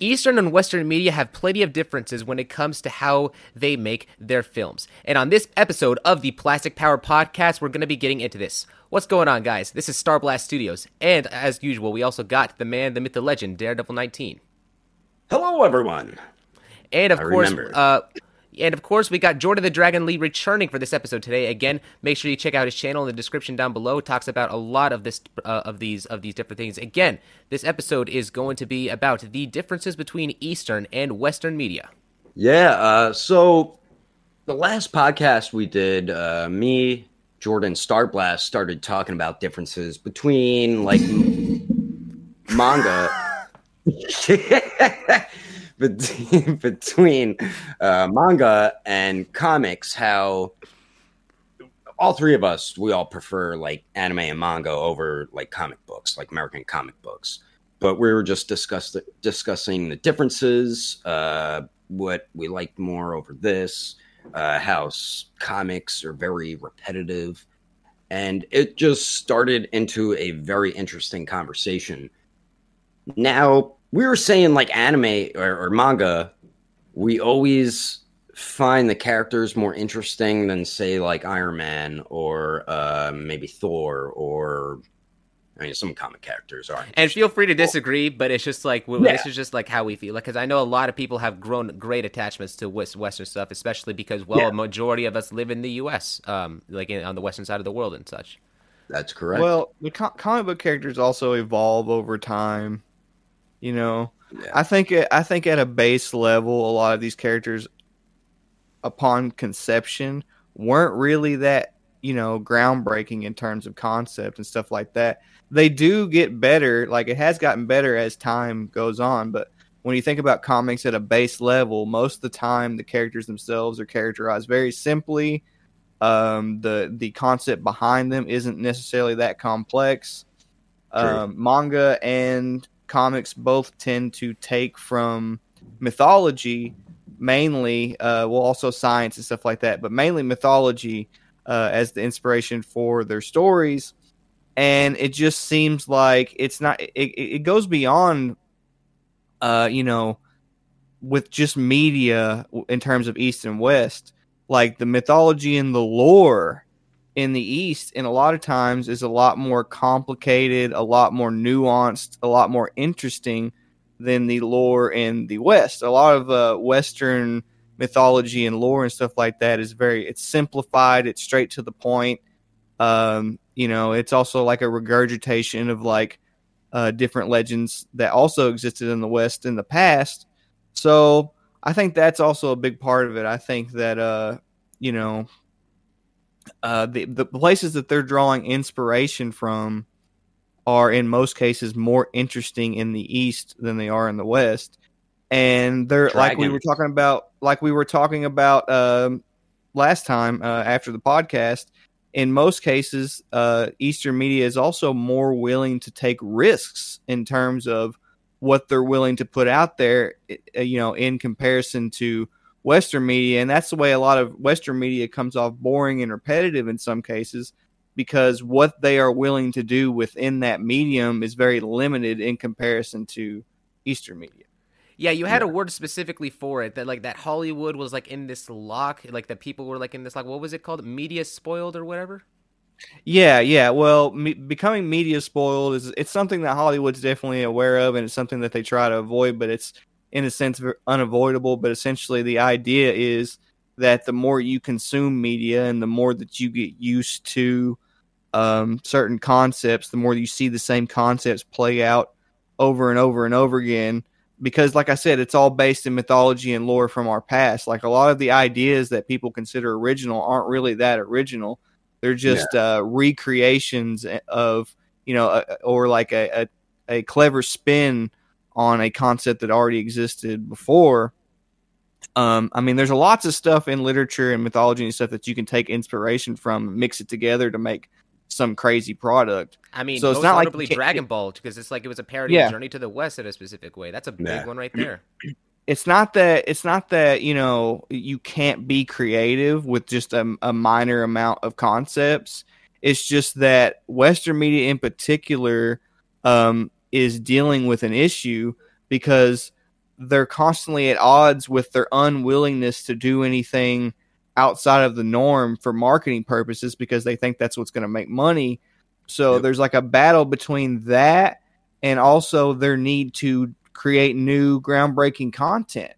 Eastern and Western media have plenty of differences when it comes to how they make their films. And on this episode of the Plastic Power Podcast, we're going to be getting into this. What's going on, guys? This is Starblast Studios. And as usual, we also got the man, the myth, the legend, Daredevil 19. Hello, everyone. And of I course, uh, and of course, we got Jordan the Dragonlee returning for this episode today. Again, make sure you check out his channel in the description down below. It talks about a lot of this, uh, of these, of these different things. Again, this episode is going to be about the differences between Eastern and Western media. Yeah, uh, so the last podcast we did, uh, me, Jordan, Starblast started talking about differences between like manga. between between uh, manga and comics, how all three of us we all prefer like anime and manga over like comic books, like American comic books. But we were just discuss discussing the differences, uh, what we liked more over this, uh, how comics are very repetitive, and it just started into a very interesting conversation. Now we were saying like anime or, or manga, we always find the characters more interesting than say like Iron Man or uh, maybe Thor or I mean some comic characters are. And feel free to disagree, but it's just like w Yeah. this is just like how we feel. Like, because I know a lot of people have grown great attachments to West, Western stuff, especially because well, Yeah. a majority of us live in the U.S., um, like in, on the Western side of the world and such. That's correct. Well, the co- comic book characters also evolve over time. You know, Yeah. I think I think at a base level, a lot of these characters, upon conception, weren't really that you know groundbreaking in terms of concept and stuff like that. They do get better, like it has gotten better as time goes on, but. When you think about comics at a base level, most of the time the characters themselves are characterized very simply. Um, the the concept behind them isn't necessarily that complex. Um, manga and comics both tend to take from mythology mainly, uh, well, also science and stuff like that, but mainly mythology uh, as the inspiration for their stories. And it just seems like it's not. It, it goes beyond, uh, you know, with just media in terms of East and West. Like the mythology and the lore in the East, and a lot of times is a lot more complicated, a lot more nuanced, a lot more interesting than the lore in the West. A lot of uh, Western mythology and lore and stuff like that is very it's simplified, it's straight to the point. Um, you know, it's also like a regurgitation of like uh, different legends that also existed in the West in the past. So I think that's also a big part of it. I think that uh, you know, uh, the the places that they're drawing inspiration from are in most cases more interesting in the East than they are in the West, and they're like we were talking about, like we were talking about um, last time uh, after the podcast. In most cases, uh, Eastern media is also more willing to take risks in terms of what they're willing to put out there, you know, in comparison to Western media. And that's the way a lot of Western media comes off boring and repetitive in some cases because what they are willing to do within that medium is very limited in comparison to Eastern media. Yeah, you had a word specifically for it that like that Hollywood was like in this lock, like that people were like in this like what was it called, media spoiled or whatever. Yeah, yeah. Well, me, becoming media spoiled is it's something that Hollywood's definitely aware of, and it's something that they try to avoid. But it's in a sense unavoidable. But essentially, the idea is that the more you consume media and the more that you get used to um, certain concepts, the more you see the same concepts play out over and over and over again. Because, like I said, it's all based in mythology and lore from our past. Like a lot of the ideas that people consider original aren't really that original. They're just uh, recreations of, you know, uh, or like a, a, a clever spin on a concept that already existed before. Um, I mean, there's a lots of stuff in literature and mythology and stuff that you can take inspiration from, mix it together to make some crazy product. I mean, So it's not like notably you can't- Dragon Ball because it's like it was a parody Yeah. of Journey to the West in a specific way. That's a big Yeah. one right there. it's not that it's not that you know you can't be creative with just a, a minor amount of concepts it's just that western media in particular um, is dealing with an issue because they're constantly at odds with their unwillingness to do anything outside of the norm for marketing purposes because they think that's what's going to make money. So Yep. there's like a battle between that and also their need to create new groundbreaking content.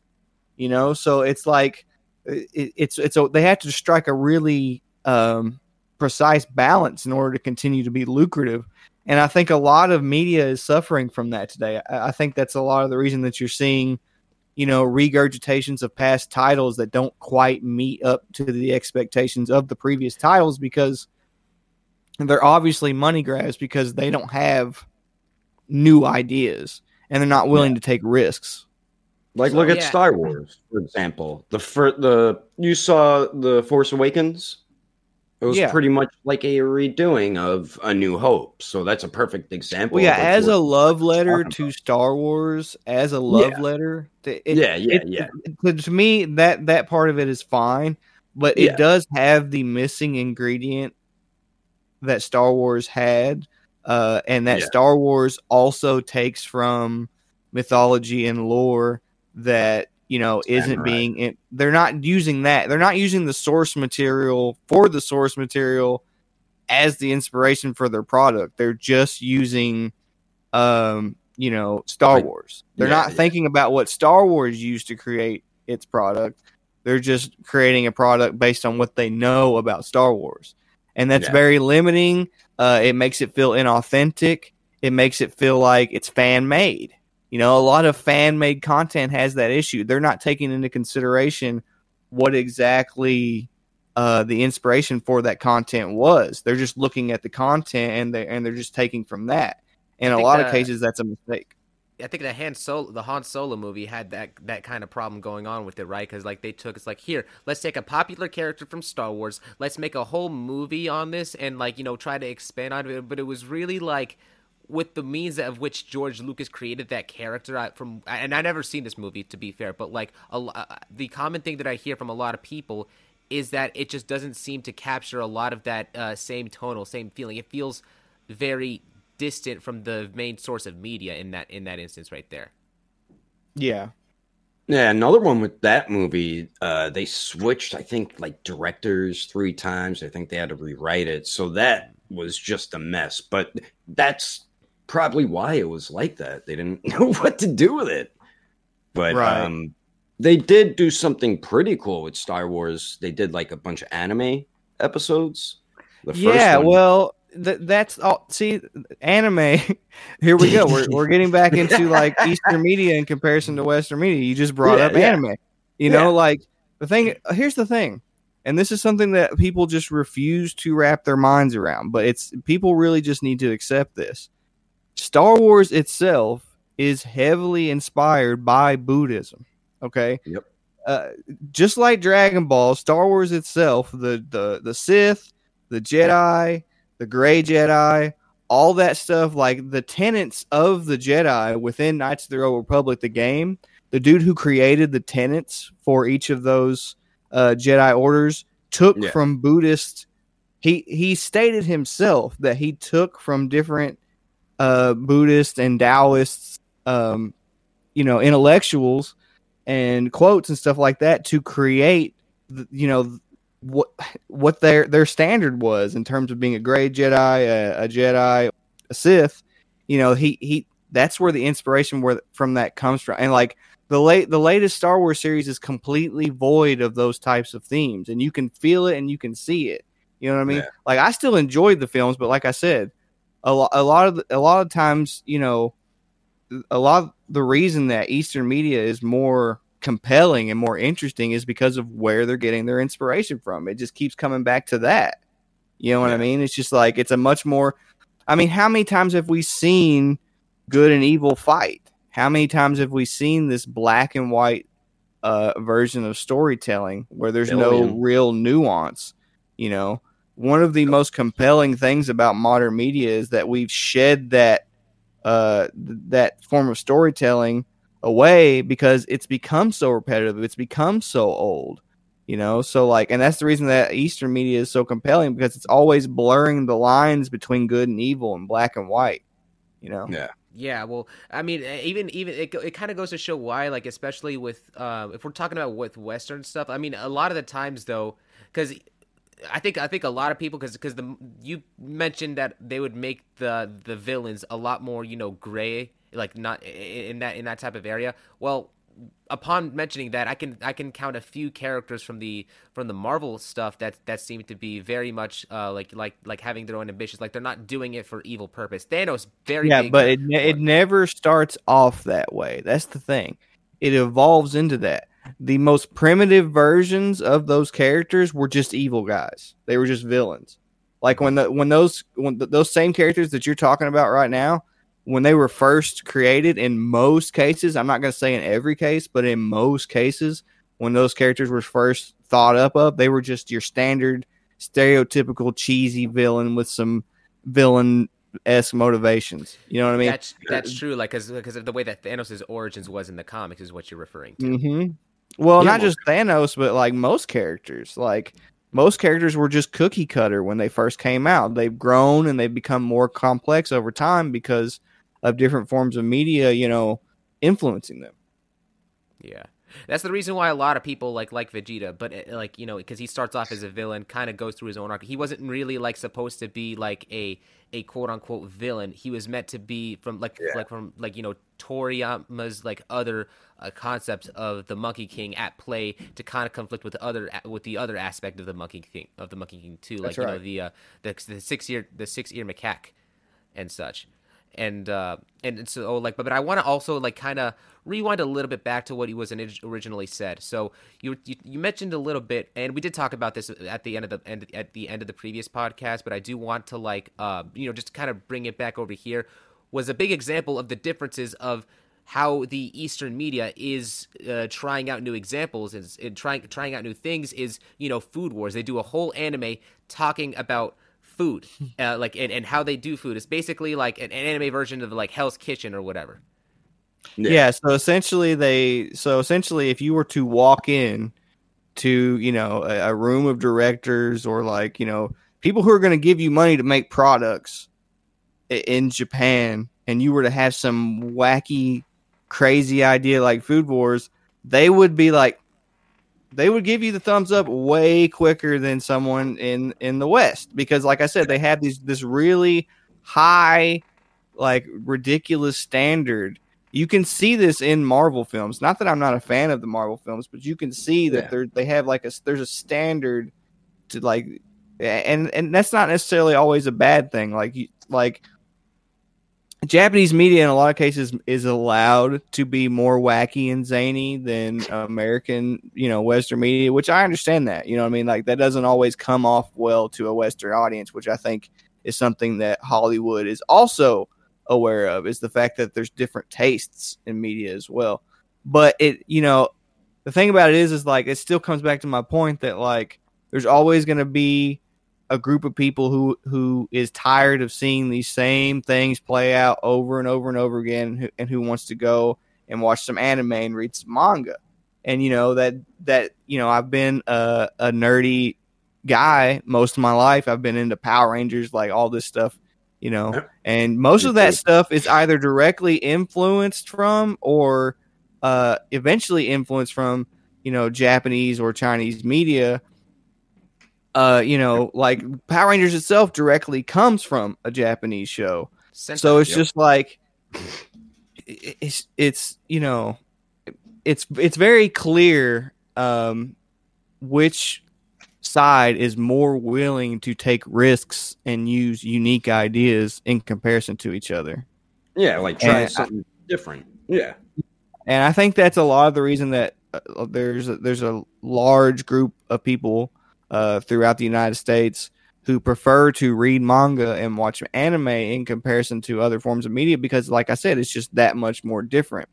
You know, so it's like it, it's it's a, they have to strike a really um, precise balance in order to continue to be lucrative. And I think a lot of media is suffering from that today. I, I think that's a lot of the reason that you're seeing, you know, regurgitations of past titles that don't quite meet up to the expectations of the previous titles because they're obviously money grabs because they don't have new ideas and they're not willing to take risks. Like So, look at yeah. Star Wars, for example. The fir- the you saw the Force Awakens. It was Yeah. pretty much like a redoing of A New Hope. So that's a perfect example. Well, yeah, as a love letter to Star Wars, as a love letter, it, yeah, yeah, it- yeah. to, to me that that part of it is fine, but it Yeah. does have the missing ingredient that Star Wars had, uh, and that Yeah. Star Wars also takes from mythology and lore that you know isn't right. being. It, they're not using that. They're not using the source material for the source material as the inspiration for their product. They're just using, um, you know, Star Wars. They're Yeah, not yeah. thinking about what Star Wars used to create its product. They're just creating a product based on what they know about Star Wars, and that's Yeah. very limiting. Uh, it makes it feel inauthentic. It makes it feel like it's fan made. You know, a lot of fan made content has that issue. They're not taking into consideration what exactly uh, the inspiration for that content was. They're just looking at the content and they and they're just taking from that. In a lot of cases, that's a mistake. I think the Han Solo, the Han Solo movie had that that kind of problem going on with it, right? Because like they took, it's like here, let's take a popular character from Star Wars, let's make a whole movie on this, and like you know try to expand on it. But it was really like with the means of which George Lucas created that character I, from, and I never seen this movie to be fair, but like a, uh, the common thing that I hear from a lot of people is that it just doesn't seem to capture a lot of that uh, same tonal, same feeling. It feels very distant from the main source of media in that in that instance right there. Yeah, Yeah, another one with that movie, uh, they switched, I think, like directors three times. I think they had to rewrite it. So that was just a mess. But that's probably why it was like that. They didn't know what to do with it. But Right. um, they did do something pretty cool with Star Wars. They did like a bunch of anime episodes. The first yeah. one- Well, th- that's all. See, anime. Here we go. We're we're getting back into like Eastern media in comparison to Western media. You just brought Yeah, up yeah. anime. You Yeah. know, like the thing. Here's the thing, and this is something that people just refuse to wrap their minds around. But it's people really just need to accept this. Star Wars itself is heavily inspired by Buddhism. Okay. Yep. Uh, just like Dragon Ball, Star Wars itself, the the the Sith, the Jedi, the Gray Jedi, all that stuff, like the tenets of the Jedi within Knights of the Old Republic, the game, the dude who created the tenets for each of those uh, Jedi orders took Yeah. from Buddhist. He he stated himself that he took from different uh, Buddhist and Taoist, um, you know, intellectuals and quotes and stuff like that to create, the, you know, what what their their standard was in terms of being a gray Jedi, a, a Jedi, a Sith. You know, he he that's where the inspiration where from that comes from, and like the late the latest Star Wars series is completely void of those types of themes, and you can feel it and you can see it. You know what I mean? Yeah. Like I still enjoyed the films, but like I said, a, lo- a lot of the- a lot of times, you know, a lot of the reason that Eastern media is more compelling and more interesting is because of where they're getting their inspiration from. It just keeps coming back to that. You know what I mean? It's just like it's a much more. I mean, how many times have we seen good and evil fight? How many times have we seen this black and white uh, version of storytelling where there's no real nuance? You know, one of the most compelling things about modern media is that we've shed that uh, that form of storytelling away because it's become so repetitive. It's become so old, you know. So like, and that's the reason that Eastern media is so compelling because it's always blurring the lines between good and evil and black and white. You know. Yeah. Yeah, well, I mean, even even it, it kind of goes to show why, like, especially with uh, if we're talking about with Western stuff. I mean, a lot of the times though, because I think I think a lot of people because because the you mentioned that they would make the the villains a lot more you know gray, like not in that in that type of area. Well, upon mentioning that, I can I can count a few characters from the from the Marvel stuff that that seem to be very much uh, like like like having their own ambitions. Like they're not doing it for evil purpose. Thanos very yeah, but it it never starts off that way. That's the thing. It evolves into that. The most primitive versions of those characters were just evil guys. They were just villains. Like when the when those when the, those same characters that you're talking about right now, when they were first created, in most cases, I'm not going to say in every case, but in most cases, when those characters were first thought up of, they were just your standard stereotypical cheesy villain with some villain esque motivations. You know what I mean? That's that's true. Like because because of the way that Thanos' origins was in the comics is what you're referring to. hmm Well, Yeah, not just Thanos, but like most characters. Like most characters were just cookie cutter when they first came out. They've grown and they've become more complex over time because of different forms of media, you know, influencing them. Yeah. That's the reason why a lot of people like like Vegeta, but uh, like you know, because he starts off as a villain, kind of goes through his own arc. He wasn't really like supposed to be like a a quote unquote villain. He was meant to be from like Yeah. like from like you know Toriyama's like other uh, concepts of the Monkey King at play to kind of conflict with the other with the other aspect of the Monkey King of the Monkey King too, like That's you know the uh, the the six ear the six ear macaque and such and uh and so like but, but i want to also like kind of rewind a little bit back to what he was orig- originally said so you, you you mentioned a little bit and we did talk about this at the end of the end at the end of the previous podcast but i do want to like uh you know just kind of bring it back over here was a big example of the differences of how the Eastern media is uh, trying out new examples and trying trying out new things is you know food wars. They do a whole anime talking about food, uh, like and, and how they do food. It's basically like an, an anime version of like Hell's Kitchen or whatever. Yeah. so essentially they so essentially if you were to walk in to, you know, a, a room of directors or like, you know, people who are going to give you money to make products in Japan and you were to have some wacky crazy idea like food wars, they would be like they would give you the thumbs up way quicker than someone in in the west because like I said they have these this really high like ridiculous standard you can see this in Marvel films. Not that I'm not a fan of the Marvel films, but you can see that Yeah. they're they have like a there's a standard to like, and and that's not necessarily always a bad thing. Like you like Japanese media in a lot of cases is allowed to be more wacky and zany than American, you know, Western media, which I understand that. You know what I mean? Like that doesn't always come off well to a Western audience, which I think is something that Hollywood is also aware of is the fact that there's different tastes in media as well. But it, you know, the thing about it is, is like it still comes back to my point that like there's always going to be a group of people who who is tired of seeing these same things play out over and over and over again, and who, and who wants to go and watch some anime and read some manga. And you know that that you know I've been a, a nerdy guy most of my life. I've been into Power Rangers, like all this stuff, you know. And most of that stuff is either directly influenced from or uh, eventually influenced from, you know, Japanese or Chinese media. Uh, you know, like Power Rangers itself directly comes from a Japanese show. So it's Yep. just like it's it's you know it's it's very clear um which side is more willing to take risks and use unique ideas in comparison to each other. Yeah, like try And I- something different. Yeah. And I think that's a lot of the reason that uh, there's a, there's a large group of people uh, throughout the United States who prefer to read manga and watch anime in comparison to other forms of media because, like I said, it's just that much more different.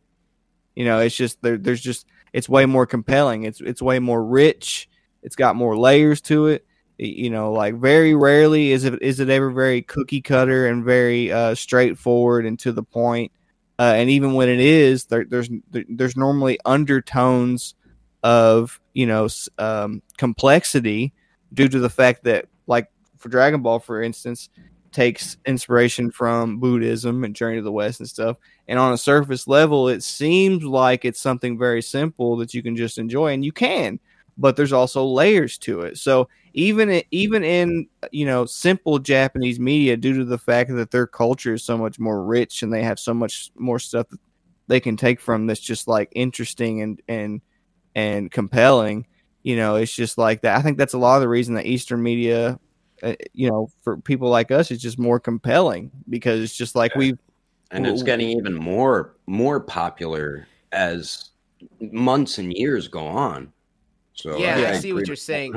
You know, it's just there, there's just it's way more compelling. It's it's way more rich. It's got more layers to it. You know, like very rarely is it is it ever very cookie cutter and very uh, straightforward and to the point. Uh, and even when it is, there, there's there, there's normally undertones of you know um, complexity due to the fact that, like for Dragon Ball, for instance, takes inspiration from Buddhism and Journey to the West and stuff. And on a surface level, it seems like it's something very simple that you can just enjoy, and you can. But there's also layers to it. So even even in you know simple Japanese media, due to the fact that their culture is so much more rich and they have so much more stuff that they can take from that's just like interesting and and and compelling. You know, it's just like that. I think that's a lot of the reason that Eastern media uh, you know, for people like us, is just more compelling because it's just like we've and it's getting even more more popular as months and years go on. So yeah, I, I see what you're saying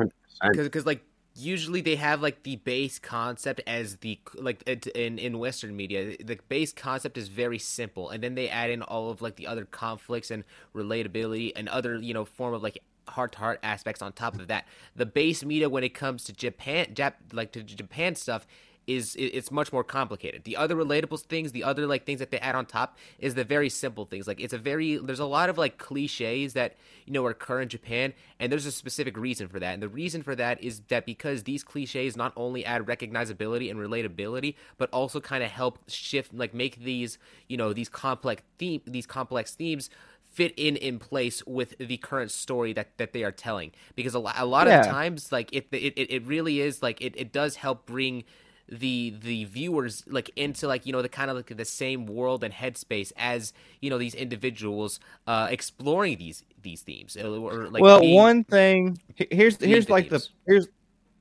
because like usually they have like the base concept as the like in in western media the base concept is very simple and then they add in all of like the other conflicts and relatability and other you know form of like heart to heart aspects on top of that. The base media when it comes to Japan, Jap, like to Japan stuff, is it's much more complicated. The other relatable things, the other like things that they add on top is the very simple things. Like it's a very there's a lot of like cliches that you know occur in Japan, and there's a specific reason for that. And the reason for that is that because these cliches not only add recognizability and relatability, but also kind of help shift like make these you know these complex theme these complex themes fit in in place with the current story that, that they are telling because a, lot, a lot yeah. of times like it, it it really is like it, it does help bring the the viewers like into like you know the kind of like the same world and headspace as you know these individuals uh exploring these these themes uh, or like well being, one thing here's here's the like themes. the here's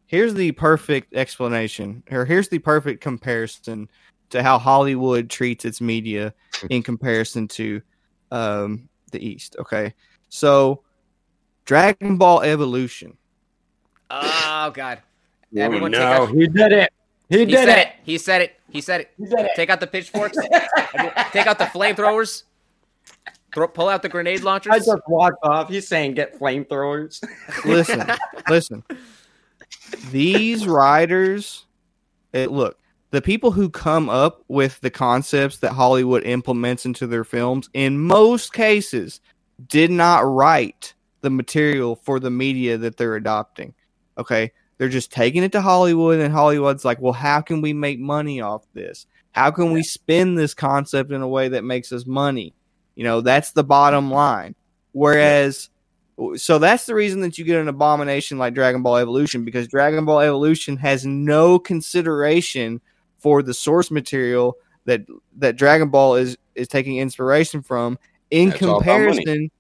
here's the perfect explanation or here's the perfect comparison to how hollywood treats its media in comparison to um the East. Okay, so Dragon Ball Evolution. Oh God! Everyone no, he did it. He, he did it. it. He said it. He said it. He did it. Take out the pitchforks. take out the flamethrowers. Throw, pull out the grenade launchers. I just walked off. He's saying get flamethrowers. listen, listen. These riders, it, look, the people who come up with the concepts that Hollywood implements into their films, in most cases, did not write the material for the media that they're adopting. Okay. They're just taking it to Hollywood, and Hollywood's like, well, how can we make money off this? How can we spin this concept in a way that makes us money? You know, that's the bottom line. Whereas, so that's the reason that you get an abomination like Dragon Ball Evolution because Dragon Ball Evolution has no consideration for the source material that that Dragon Ball is is taking inspiration from in That's comparison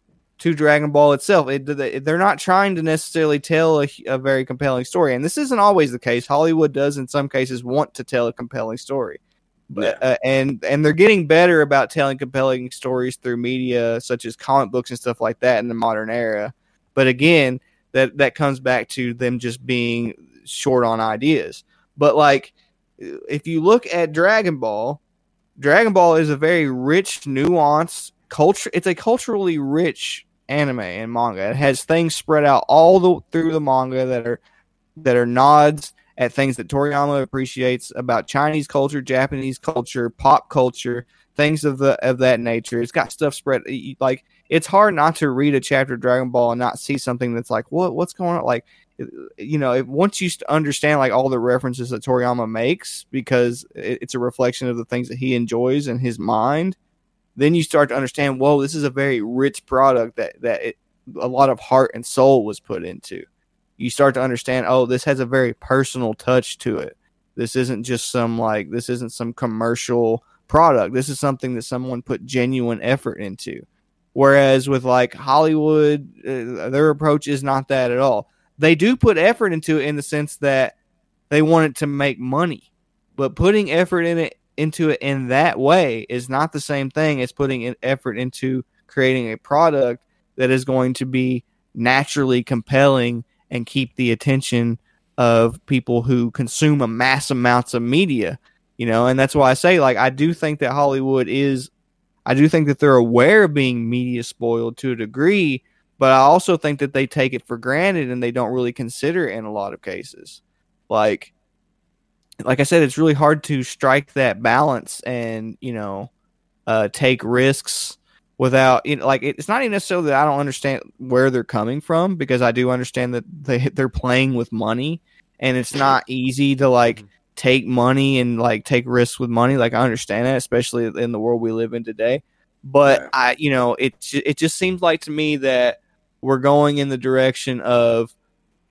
to Dragon Ball itself. It, they're not trying to necessarily tell a, a, very compelling story, and this isn't always the case. Hollywood does, in some cases, want to tell a compelling story, but yeah. uh, and and they're getting better about telling compelling stories through media such as comic books and stuff like that in the modern era. But again, that that comes back to them just being short on ideas. But like if you look at Dragon Ball, Dragon Ball is a very rich, nuanced culture. It's a culturally rich anime and manga. It has things spread out all the through the manga that are that are nods at things that Toriyama appreciates about Chinese culture, Japanese culture, pop culture, things of the of that nature. It's got stuff spread like it's hard not to read a chapter of Dragon Ball and not see something that's like what what's going on like you know, once you understand like all the references that Toriyama makes, because it, it's a reflection of the things that he enjoys in his mind, then you start to understand. Whoa, this is a very rich product that that it, a lot of heart and soul was put into. You start to understand. Oh, this has a very personal touch to it. This isn't just some like this isn't some commercial product. This is something that someone put genuine effort into. Whereas with like Hollywood, uh, their approach is not that at all they do put effort into it in the sense that they want it to make money. But putting effort in it into it in that way is not the same thing as putting effort into creating a product that is going to be naturally compelling and keep the attention of people who consume a mass amounts of media you know and that's why i say like i do think that hollywood is i do think that they're aware of being media spoiled to a degree but I also think that they take it for granted and they don't really consider it in a lot of cases. Like like I said, it's really hard to strike that balance and, you know, uh, take risks without you know, like it's not even necessarily that I don't understand where they're coming from because I do understand that they they're playing with money and it's not easy to like take money and like take risks with money. Like I understand that, especially in the world we live in today. But. I, you know, it it just seems like to me that we're going in the direction of,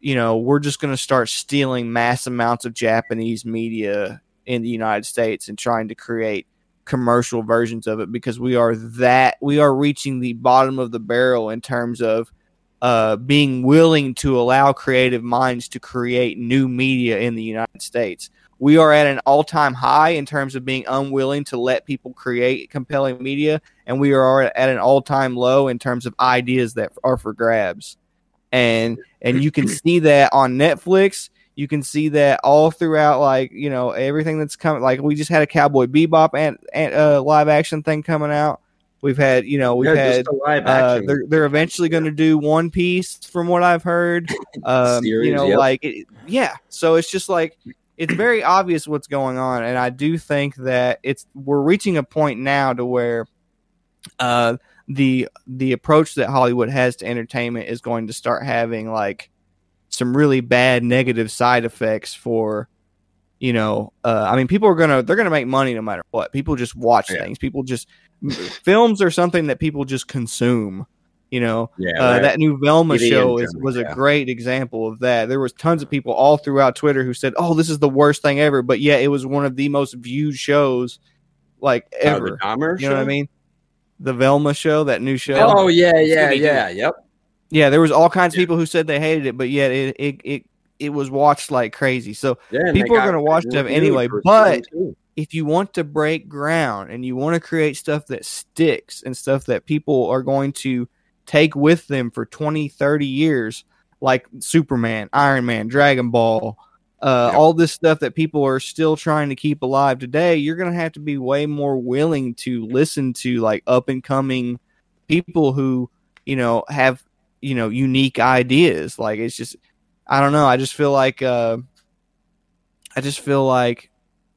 you know, we're just going to start stealing mass amounts of Japanese media in the United States and trying to create commercial versions of it because we are that we are reaching the bottom of the barrel in terms of uh, being willing to allow creative minds to create new media in the United States. We are at an all time high in terms of being unwilling to let people create compelling media, and we are at an all time low in terms of ideas that are for grabs. And and you can see that on Netflix. You can see that all throughout, like you know, everything that's coming. Like we just had a Cowboy Bebop and, and uh, live action thing coming out. We've had, you know, we've had just a live uh, they're they're eventually going to do One Piece, from what I've heard. Um, you know, yep. like it, yeah. So it's just like it's very obvious what's going on, and I do think that it's we're reaching a point now to where uh, the the approach that Hollywood has to entertainment is going to start having like some really bad negative side effects for you know uh, i mean people are gonna they're gonna make money no matter what. People just watch Yeah. things. People just films are something that people just consume you know? Yeah, uh, that new velma show is, was a great example of that. There was tons of people all throughout twitter who said oh this is the worst thing ever but yeah it was one of the most viewed shows like the ever. Dahmer you know what i mean the velma show that new show Oh yeah, yeah, yeah. Yep. yeah, there was all kinds of people who said they hated it, but yet it it it, it was watched like crazy. So Yeah, People are gonna watch renewed stuff anyway, but- if you want to break ground and you want to create stuff that sticks and stuff that people are going to take with them for 20, 30 years, like Superman, Iron Man, Dragon Ball, uh, Yeah. all this stuff that people are still trying to keep alive today, you're going to have to be way more willing to listen to like up and coming people who, you know, have, you know, unique ideas. Like it's just, I don't know. I just feel like, uh, I just feel like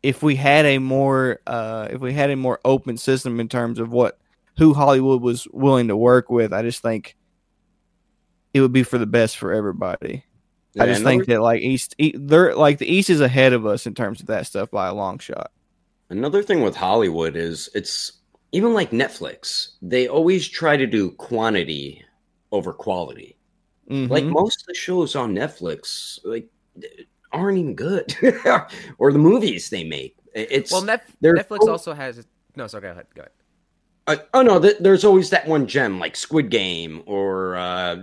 if we had a more uh, if we had a more open system in terms of what who Hollywood was willing to work with, I just think it would be for the best for everybody. I just another- think that like East, e- they're like the East is ahead of us in terms of that stuff by a long shot. Another thing with Hollywood is it's even like Netflix. They always try to do quantity over quality. Like Mhm. most of the shows on Netflix, like aren't even good, or the movies they make. It's Well, Net- they're Netflix so- also has. No, sorry. Go ahead. Go ahead. Uh, oh no, th- there's always that one gem like Squid Game or uh,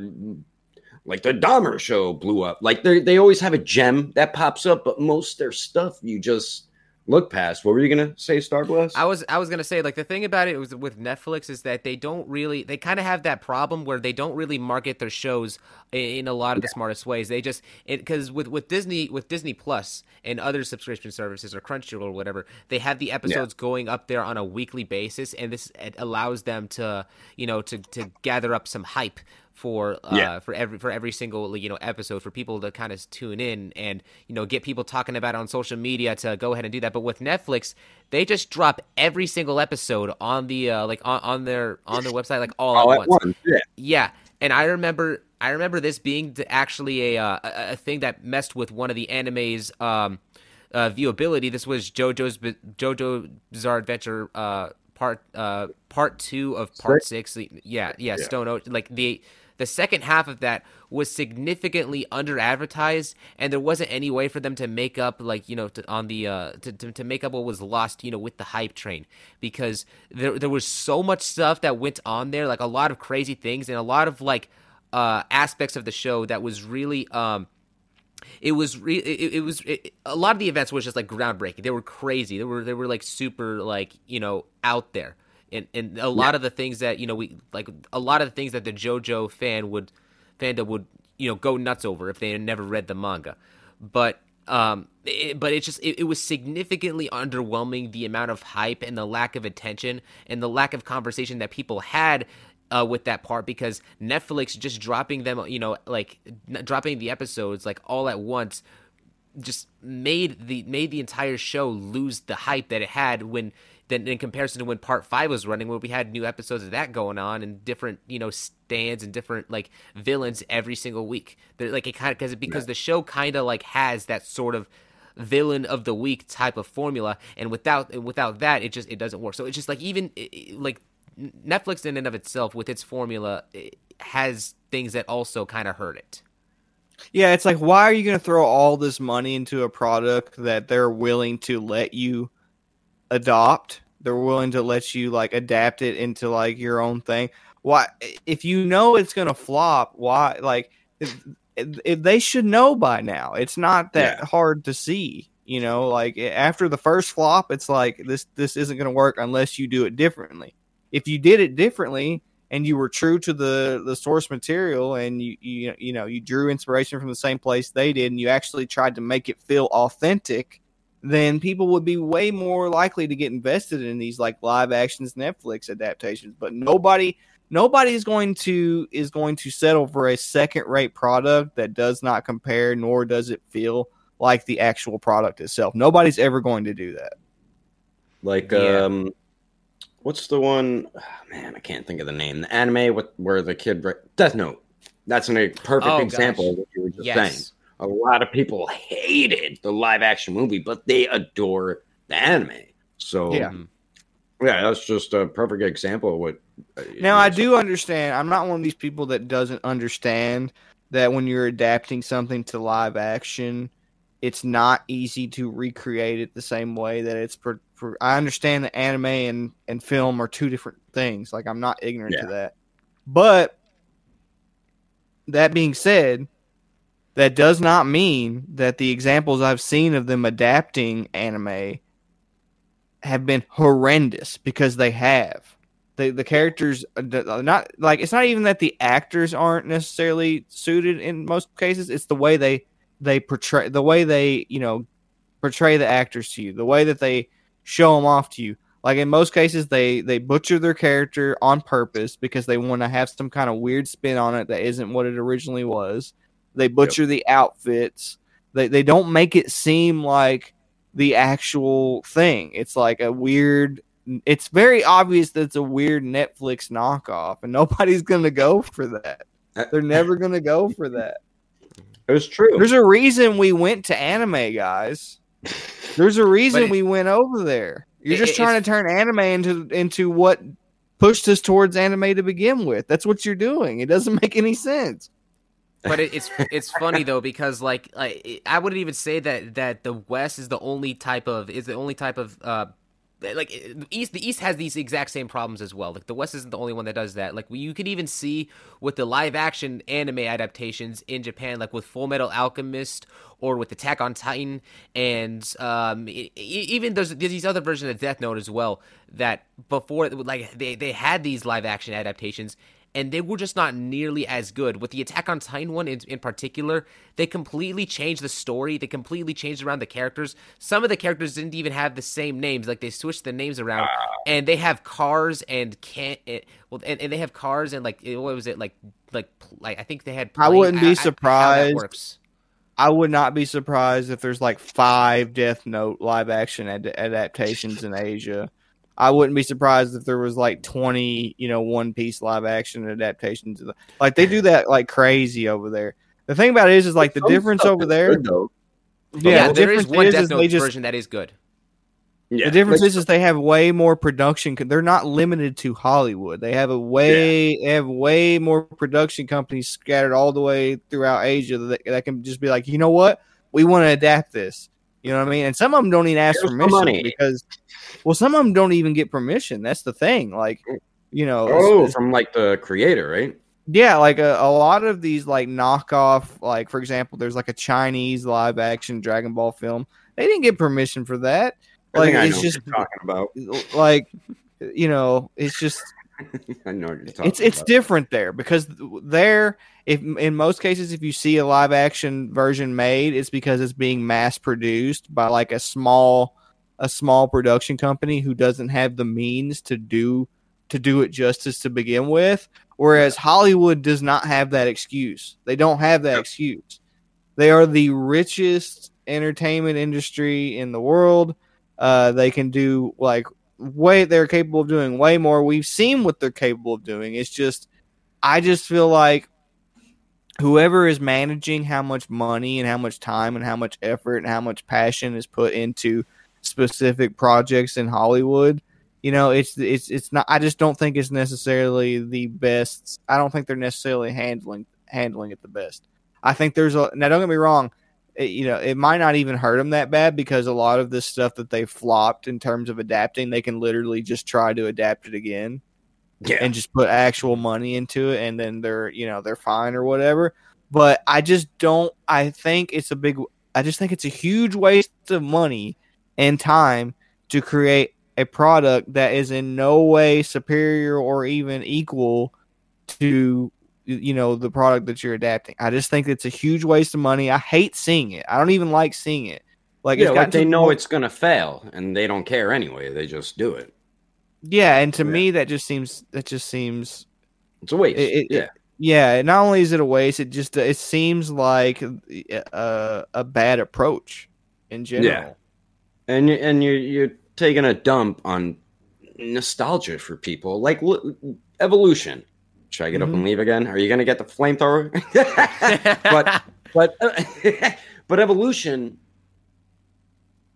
like the Dahmer show blew up. Like they they always have a gem that pops up, but most of their stuff you just look past. What were you gonna say, Starblast? I was I was gonna say like the thing about it was with Netflix is that they don't really they kind of have that problem where they don't really market their shows in, in a lot of the smartest ways. They just because with with Disney with Disney Plus and other subscription services or Crunchyroll or whatever, they have the episodes going up there on a weekly basis, and this it allows them to you know to to gather up some hype for uh, Yeah. for every for every single you know episode for people to kind of tune in and you know get people talking about it on social media to go ahead and do that. But with Netflix, they just drop every single episode on the uh, like on, on their on their website like all, all at at once. once. Yeah. Yeah, and I remember I remember this being actually a, uh, a thing that messed with one of the anime's um, uh, viewability. This was JoJo's JoJo Bizarre Adventure uh, part uh, part two of part six. Yeah, yeah, Yeah. Stone Ocean. Like the the second half of that was significantly under advertised, and there wasn't any way for them to make up like you know to, on the uh, to, to to make up what was lost you know with the hype train because there there was so much stuff that went on there, like a lot of crazy things and a lot of like uh aspects of the show that was really um it was re- it, it was it, a lot of the events was just like groundbreaking. They were crazy. They were they were like super like you know out there. And and a lot of the things that you know we like a lot of the things that the jojo fan would fandom would you know go nuts over if they had never read the manga. But um it, but it's just it, it was significantly underwhelming the amount of hype and the lack of attention and the lack of conversation that people had uh, with that part because Netflix just dropping them, you know, like n- dropping the episodes like all at once, just made the made the entire show lose the hype that it had when then in comparison to when part five was running, where we had new episodes of that going on and different you know stands and different like villains every single week. They're like it kind of because because the show kind of like has that sort of villain of the week type of formula, and without without that, it just it doesn't work. So it's just like even like Netflix in and of itself with its formula eh, has things that also kind of hurt it. Yeah, it's like why are you going to throw all this money into a product that they're willing to let you adopt? They're willing to let you like adapt it into like your own thing. Why if you know it's going to flop, why like if, if they should know by now. It's not that yeah. hard to see. You know, like after the first flop, it's like this this isn't going to work unless you do it differently. If you did it differently, and you were true to the the source material and you you you know you drew inspiration from the same place they did and you actually tried to make it feel authentic then people would be way more likely to get invested in these like live actions Netflix adaptations. But nobody nobody is going to is going to settle for a second rate product that does not compare nor does it feel like the actual product itself. Nobody's ever going to do that. Like yeah. um what's the one? Oh, man, I can't think of the name. The anime with where the kid Death Note. That's a perfect oh, example gosh. of what you were just yes. saying. A lot of people hated the live action movie, but they adore the anime. So yeah, yeah, that's just a perfect example of what. Uh, now I do understand. I'm not one of these people that doesn't understand that when you're adapting something to live action, it's not easy to recreate it the same way that it's per, per, I understand that anime and, and film are two different things. Like I'm not ignorant yeah. to that. But that being said, that does not mean that the examples I've seen of them adapting anime have been horrendous because they have. The, the characters uh, are uh, not like it's not even that the actors aren't necessarily suited in most cases it's the way they they portray the way they you know portray the actors to you, the way that they show them off to you. Like in most cases, they they butcher their character on purpose because they want to have some kind of weird spin on it that isn't what it originally was. They butcher yep. the outfits. They they don't make it seem like the actual thing. It's like a weird. It's very obvious that it's a weird Netflix knockoff, and nobody's going to go for that. Uh, They're never going to go for that. It was true. There's a reason we went to anime, guys. There's a reason it, we went over there. You're just it, trying to turn anime into into what pushed us towards anime to begin with. That's what you're doing. It doesn't make any sense. But it, it's it's funny though because like I, I wouldn't even say that that the West is the only type of is the only type of uh, like the east the east has these exact same problems as well. Like the west isn't the only one that does that. Like you could even see with the live action anime adaptations in japan like with full metal alchemist or with attack on titan and um, even there's, there's these other versions of death note as well that before like they, they had these live action adaptations and they were just not nearly as good. With the Attack on Titan one in, in, particular, they completely changed the story. They completely changed around the characters. Some of the characters didn't even have the same names. Like they switched the names around, and they have cars and can't. It, eh, well, and, and, they have cars and like what was it like like like I think they had. Plane, I wouldn't be surprised. I would not be surprised if there's like five Death Note live action ad- adaptations in Asia. I wouldn't be surprised if there was like 20, you know, one piece live action adaptations. The, like they do that like crazy over there. The thing about it is, is like the difference over there. Good, yeah, yeah the there is one is, Death Note just, version that is good. Yeah, the difference is, is they have way more production. They're not limited to Hollywood. They have a way, yeah. they have way more production companies scattered all the way throughout Asia that, that can just be like, you know what, we want to adapt this. You know what I mean? And some of them don't even ask Here's permission because well, some of them don't even get permission. That's the thing. Like, mm. you know, oh, it's, from like the creator, right? Yeah, like a, a lot of these like knockoff, like for example, there's like a Chinese live action Dragon Ball film. They didn't get permission for that. Like it's just talking about like you know, it's just I know you're talking it's it's different there because there if in most cases if you see a live action version made it's because it's being mass produced by like a small a small production company who doesn't have the means to do to do it justice to begin with. Whereas Hollywood does not have that excuse. They don't have that excuse. They are the richest entertainment industry in the world. Uh, they can do like way they're capable of doing way more. We've seen what they're capable of doing. It's just I just feel like whoever is managing how much money and how much time and how much effort and how much passion is put into specific projects in Hollywood, you know, it's it's it's not. I just don't think it's necessarily the best. I don't think they're necessarily handling handling it the best. I think there's a now. Don't get me wrong. It, you know, it might not even hurt them that bad because a lot of this stuff that they flopped in terms of adapting, they can literally just try to adapt it again Yeah. and just put actual money into it and then they're you know they're fine or whatever but i just don't i think it's a big i just think it's a huge waste of money and time to create a product that is in no way superior or even equal to you know the product that you're adapting i just think it's a huge waste of money i hate seeing it i don't even like seeing it like yeah, it's like they know it's gonna fail and they don't care anyway. They just do it. Yeah and to Yeah. me that just seems that just seems It's a waste. It- it- yeah. Yeah, not only is it a waste, it just it seems like a, a bad approach in general. and you- and you're you're taking a dump on nostalgia for people like l- evolution. Should I get up Mhm. and leave again? Are you gonna get the flamethrower? but but uh, but evolution.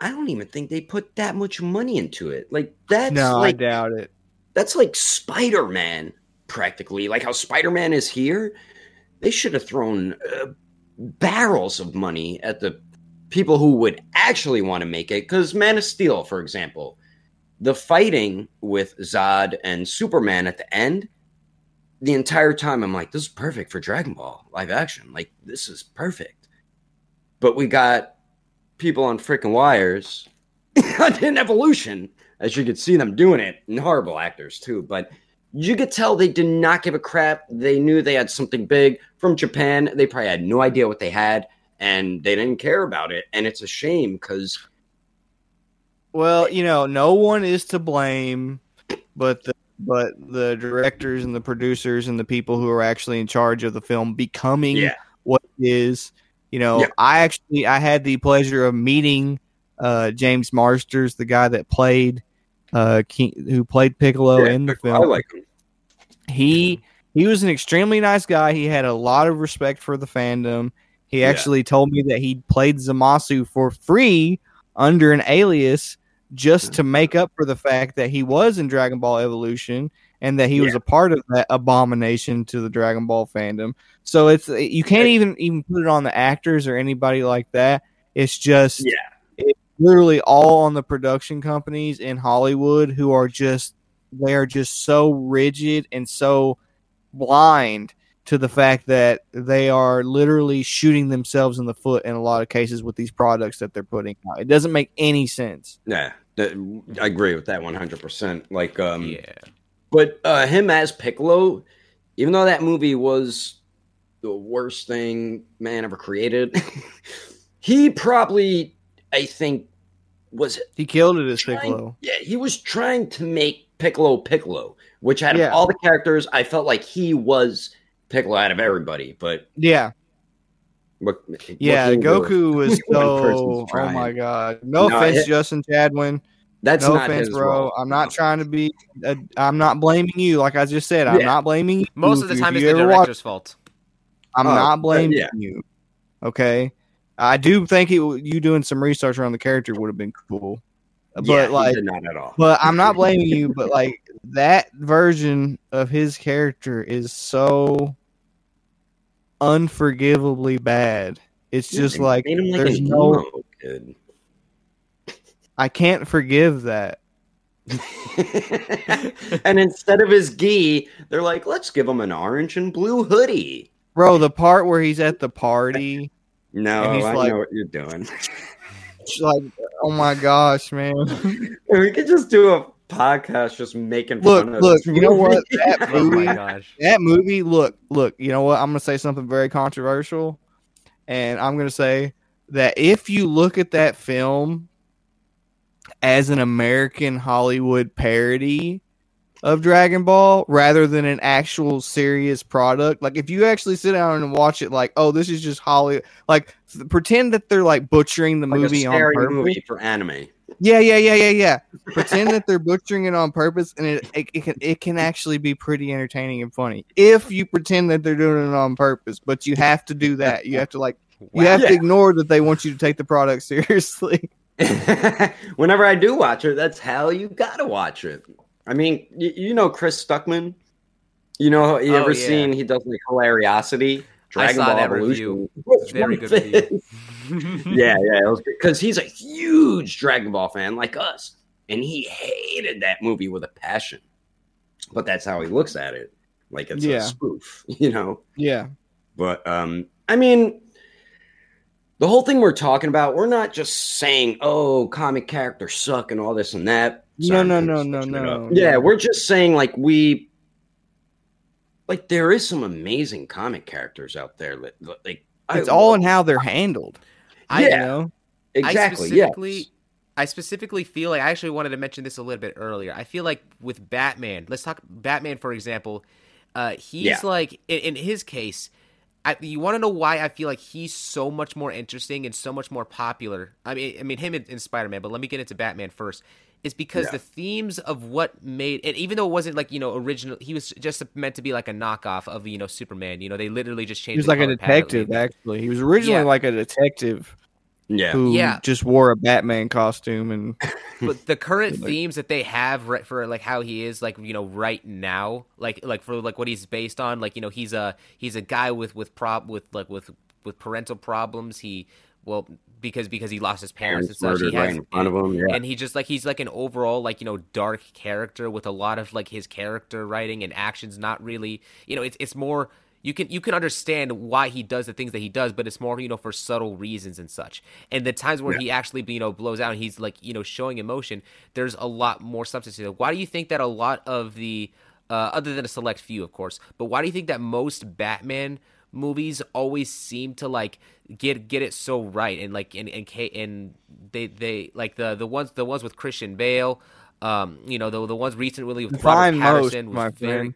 I don't even think they put that much money into it. Like that's no, like I doubt it. that's like Spider Man, practically. Like how Spider Man is here. They should have thrown uh, barrels of money at the people who would actually want to make it. Because Man of Steel, for example, the fighting with Zod and Superman at the end, the entire time I'm like, this is perfect for Dragon Ball live action. Like, this is perfect. But we got people on freaking wires in Evolution as you could see them doing it, and horrible actors too. But you could tell they did not give a crap. They knew they had something big from Japan. They probably had no idea what they had, and they didn't care about it. And it's a shame because Well, you know, no one is to blame, but the but the directors and the producers and the people who are actually in charge of the film becoming Yeah. what it is. You know, Yeah. I actually I had the pleasure of meeting uh, James Marsters, the guy that played uh, King, who played Piccolo Yeah, in the I film. like them. he he was an extremely nice guy. He had a lot of respect for the fandom. He Yeah. actually told me that he played Zamasu for free under an alias just to make up for the fact that he was in Dragon Ball Evolution and that he was a part of that abomination to the Dragon Ball fandom. So it's you can't even even put it on the actors or anybody like that. It's just Yeah. it's literally all on the production companies in Hollywood who are just they are just so rigid and so blind to the fact that they are literally shooting themselves in the foot in a lot of cases with these products that they're putting out. It doesn't make any sense. Yeah, I agree with that one hundred percent. Like, um, yeah. But uh, him as Piccolo, even though that movie was the worst thing man ever created, he probably, I think, was He killed it as trying, Piccolo. Yeah, he was trying to make Piccolo Piccolo, which out of Yeah. all the characters, I felt like he was Piccolo out of everybody. But Yeah, what, yeah. what can you do? Goku was so. Oh my god! No, No, offense, it- Justin Chatwin. That's no not offense, his bro. role. I'm not trying to be. i I'm not blaming you. Like I just said, I'm Yeah. not blaming you. Most of the time, it's the ever watch- director's fault. I'm Oh, not uh, blaming yeah. you. Okay, I do think it, you doing some research around the character would have been cool, but Yeah, he like, not at all. but I'm not blaming you. But like that version of his character is so unforgivably bad. It's Yeah, just like like there's no. emo kid. I can't forgive that. and instead of his gi, they're like, let's give him an orange and blue hoodie. Bro, the part where he's at the party, No, he's I like- know what you're doing. like, oh my gosh, man. we could just do a podcast just making Look, fun of look, this you know what? movie. That Oh movie, my gosh. that movie, look, look, you know what? I'm going to say something very controversial. And I'm going to say that if you look at that film as an American Hollywood parody of Dragon Ball rather than an actual serious product, like if you actually sit down and watch it, like, oh, this is just Hollywood, like th- pretend that they're like butchering the Like a movie on purpose. movie for anime. Yeah, yeah, yeah, yeah, yeah. Pretend that they're butchering it on purpose, and it, it, it can it can actually be pretty entertaining and funny if you pretend that they're doing it on purpose. But you have to do that. You have to like you have Yeah. to ignore that they want you to take the product seriously. Whenever I do watch it, that's how you gotta watch it. I mean, you, you know Chris Stuckman. You know, you Oh, ever yeah. seen he does like Hilariocity? Dragon Ball Evolution. review. Very good review. yeah, yeah, because he's a huge Dragon Ball fan like us, and he hated that movie with a passion. But that's how he looks at it, like it's Yeah. a spoof, you know. Yeah, But um, I mean, the whole thing we're talking about, we're not just saying, "Oh, comic characters suck" and all this and that. No, I'm no, no, no, no. Yeah, we're just saying like we, like there is some amazing comic characters out there. Like it's I all in how they're handled. I, Yeah. know? exactly. I Yeah. specifically, I specifically feel like I actually wanted to mention this a little bit earlier. I feel like with Batman, let's talk Batman for example. Uh, he's Yeah. like in, in his case. I, you want to know why I feel like he's so much more interesting and so much more popular. I mean, I mean him in, in Spider Man, but let me get into Batman first. Is because Yeah. the themes of what made and even though it wasn't like you know original, he was just meant to be like a knockoff of you know Superman. You know, they literally just changed. He was like a detective. Actually, he was originally Yeah. like a detective Yeah. who Yeah. just wore a Batman costume and but the current Like- themes that they have right for like how he is like you know right now like like for like what he's based on like you know he's a he's a guy with with prob with like with with parental problems he well because because he lost his parents, Parents and such murdered he right has in front of him. Yeah. and he just like he's like an overall like you know dark character with a lot of like his character writing and actions not really you know it's it's more you can you can understand why he does the things that he does but it's more you know for subtle reasons and such and the times where Yeah. he actually you know blows out and he's like you know showing emotion there's a lot more substance to it why do you think that a lot of the uh, other than a select few of course but why do you think that most batman movies always seem to like get get it so right and like and and, and they they like the the ones the ones with Christian Bale um you know the the ones recently with Robert most, Pattinson was my very friend.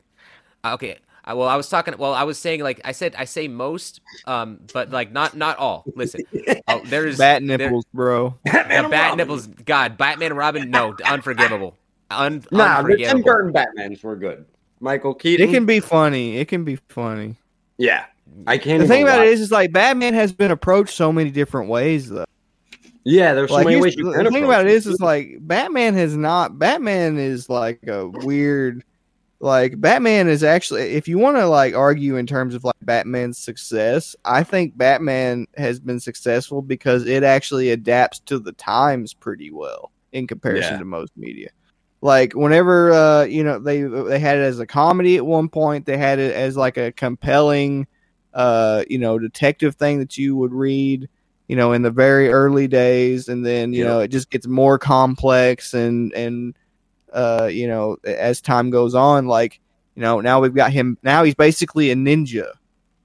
uh, okay I, well I was talking well I was saying like I said I say most um but like not not all listen oh, there's bat there- nipples, bro. Batman yeah, bat Robin. nipples God Batman and Robin no unforgivable Un- Nah, the Tim unforgivable Burton Batmans were good. Michael Keaton. It can be funny. It can be funny. Yeah. I can't. The thing about watch- it is, is like Batman has been approached so many different ways, though. Yeah, there's so Like many ways you the can thing about it is, it. is like Batman has not. Batman is like a weird. Like Batman is actually, if you want to like argue in terms of like Batman's success, I think Batman has been successful because it actually adapts to the times pretty well in comparison Yeah. to most media. Like whenever uh, you know they they had it as a comedy at one point, they had it as like a compelling, uh, you know, detective thing that you would read you know in the very early days and then you Yeah. know it just gets more complex and and uh you know as time goes on like you know now we've got him now he's basically a ninja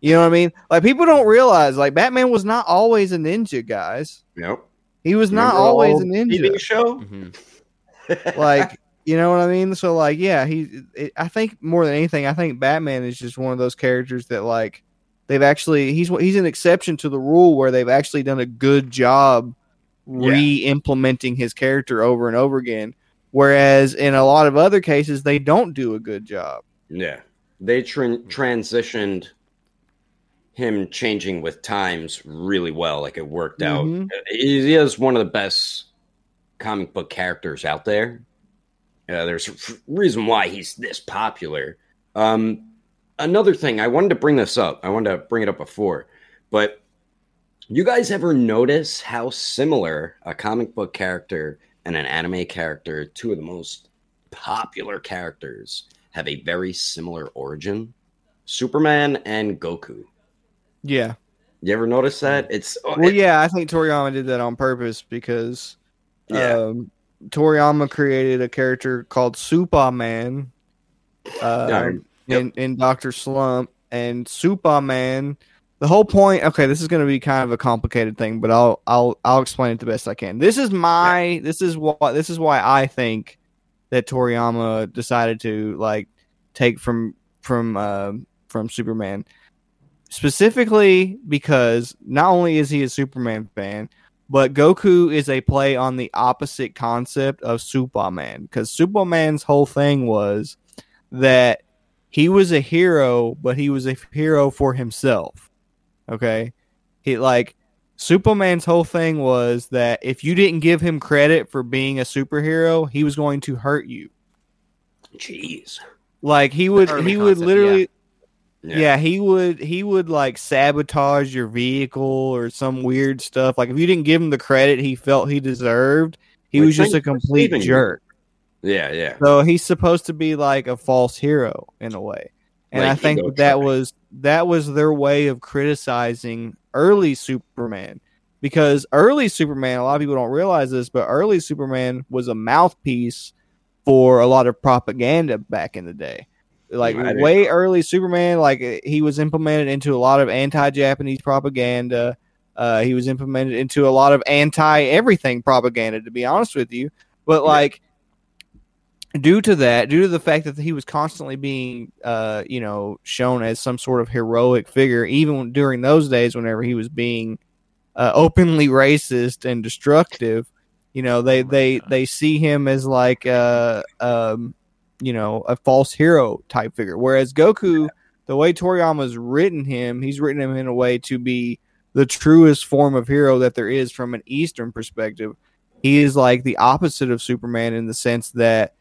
you know what i mean like people don't realize like batman was not always a ninja guys Yep. he was not always a old ninja TV show. Mhm. like you know what i mean so like yeah he it, i think more than anything i think batman is just one of those characters that like they've actually he's he's an exception to the rule where they've actually done a good job Yeah. re-implementing his character over and over again whereas in a lot of other cases they don't do a good job yeah, they tran transitioned him changing with times really well. Like it worked out. Mhm. He is one of the best comic book characters out there. Uh, there's a reason why he's this popular. Um, another thing, I wanted to bring this up. I wanted to bring it up before, but you guys ever notice how similar a comic book character and an anime character, two of the most popular characters, have a very similar origin? Superman and Goku. yeah You ever notice that? It's well yeah i think toriyama did that on purpose because Yeah. um, toriyama created a character called superman uh, Yeah, yep. in in Doctor Slump and Superman. The whole point. Okay, this is going to be kind of a complicated thing, but I'll I'll I'll explain it the best I can. This is my this is why this is why I think that Toriyama decided to like take from from uh, from Superman specifically because not only is he a Superman fan, but Goku is a play on the opposite concept of Superman because Superman's whole thing was that he was a hero, but he was a hero for himself. Okay, he like Superman's whole thing was that if you didn't give him credit for being a superhero, he was going to hurt you. Jeez. Like he would, he would concept, literally, Yeah. yeah. he would, he would like sabotage your vehicle or some weird stuff. Like if you didn't give him the credit he felt he deserved, he was just a complete jerk. Yeah, yeah. So he's supposed to be like a false hero in a way. And Like I think that, that was that was their way of criticizing early Superman. Because early Superman, a lot of people don't realize this, but early Superman was a mouthpiece for a lot of propaganda back in the day. Like didn't way early Superman, like he was implemented into a lot of anti-Japanese propaganda. Uh, he was implemented into a lot of anti-everything propaganda. To be honest with you, but like due to that, due to the fact that he was constantly being, uh, you know, shown as some sort of heroic figure, even during those days, whenever he was being uh, openly racist and destructive, you know, they Oh they they see him as like, uh, um, you know, a false hero type figure. Whereas Goku, the way Toriyama's written him, he's written him in a way to be the truest form of hero that there is from an Eastern perspective. He is like the opposite of Superman in the sense that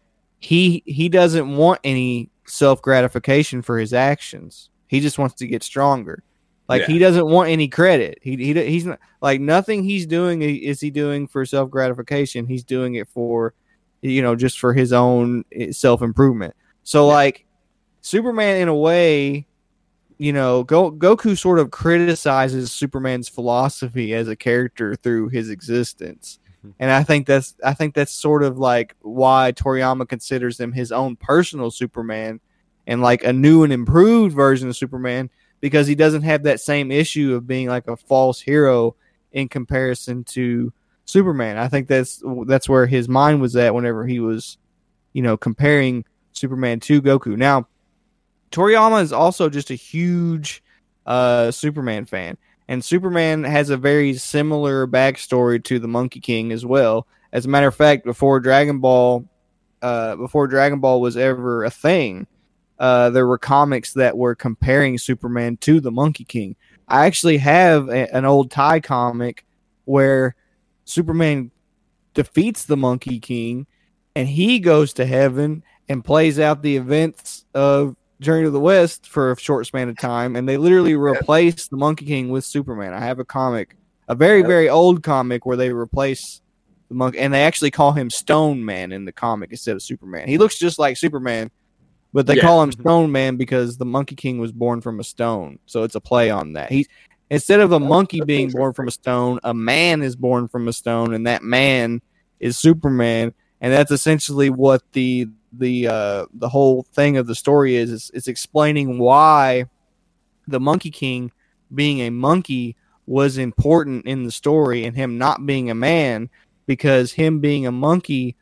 he he doesn't want any self gratification for his actions. He just wants to get stronger. Like Yeah. he doesn't want any credit. He, he he's not like nothing he's doing is he doing for self gratification. He's doing it for you know just for his own eh, self improvement. So Yeah. like Superman in a way, you know, Go, Goku sort of criticizes Superman's philosophy as a character through his existence. And I think that's I think that's sort of like why Toriyama considers him his own personal Superman and like a new and improved version of Superman because he doesn't have that same issue of being like a false hero in comparison to Superman. I think that's that's where his mind was at whenever he was, you know, comparing Superman to Goku. Now, Toriyama is also just a huge uh, Superman fan, and Superman has a very similar backstory to the Monkey King as well. As a matter of fact, before Dragon Ball, uh, before Dragon Ball was ever a thing, uh, there were comics that were comparing Superman to the Monkey King. I actually have a, an old Thai comic where Superman defeats the Monkey King, and he goes to heaven and plays out the events of Journey to the West for a short span of time, and they literally replace the Monkey King with Superman. I have a comic, a very very old comic where they replace the monkey, and they actually call him Stone Man in the comic instead of Superman. He looks just like Superman, but they Yeah. call him Stone Man because the Monkey King was born from a stone, so it's a play on that. He instead of a monkey being born from a stone, a man is born from a stone, and that man is Superman, and that's essentially what the the uh, the whole thing of the story is. It's, it's explaining why the Monkey King being a monkey was important in the story, and him not being a man because him being a monkey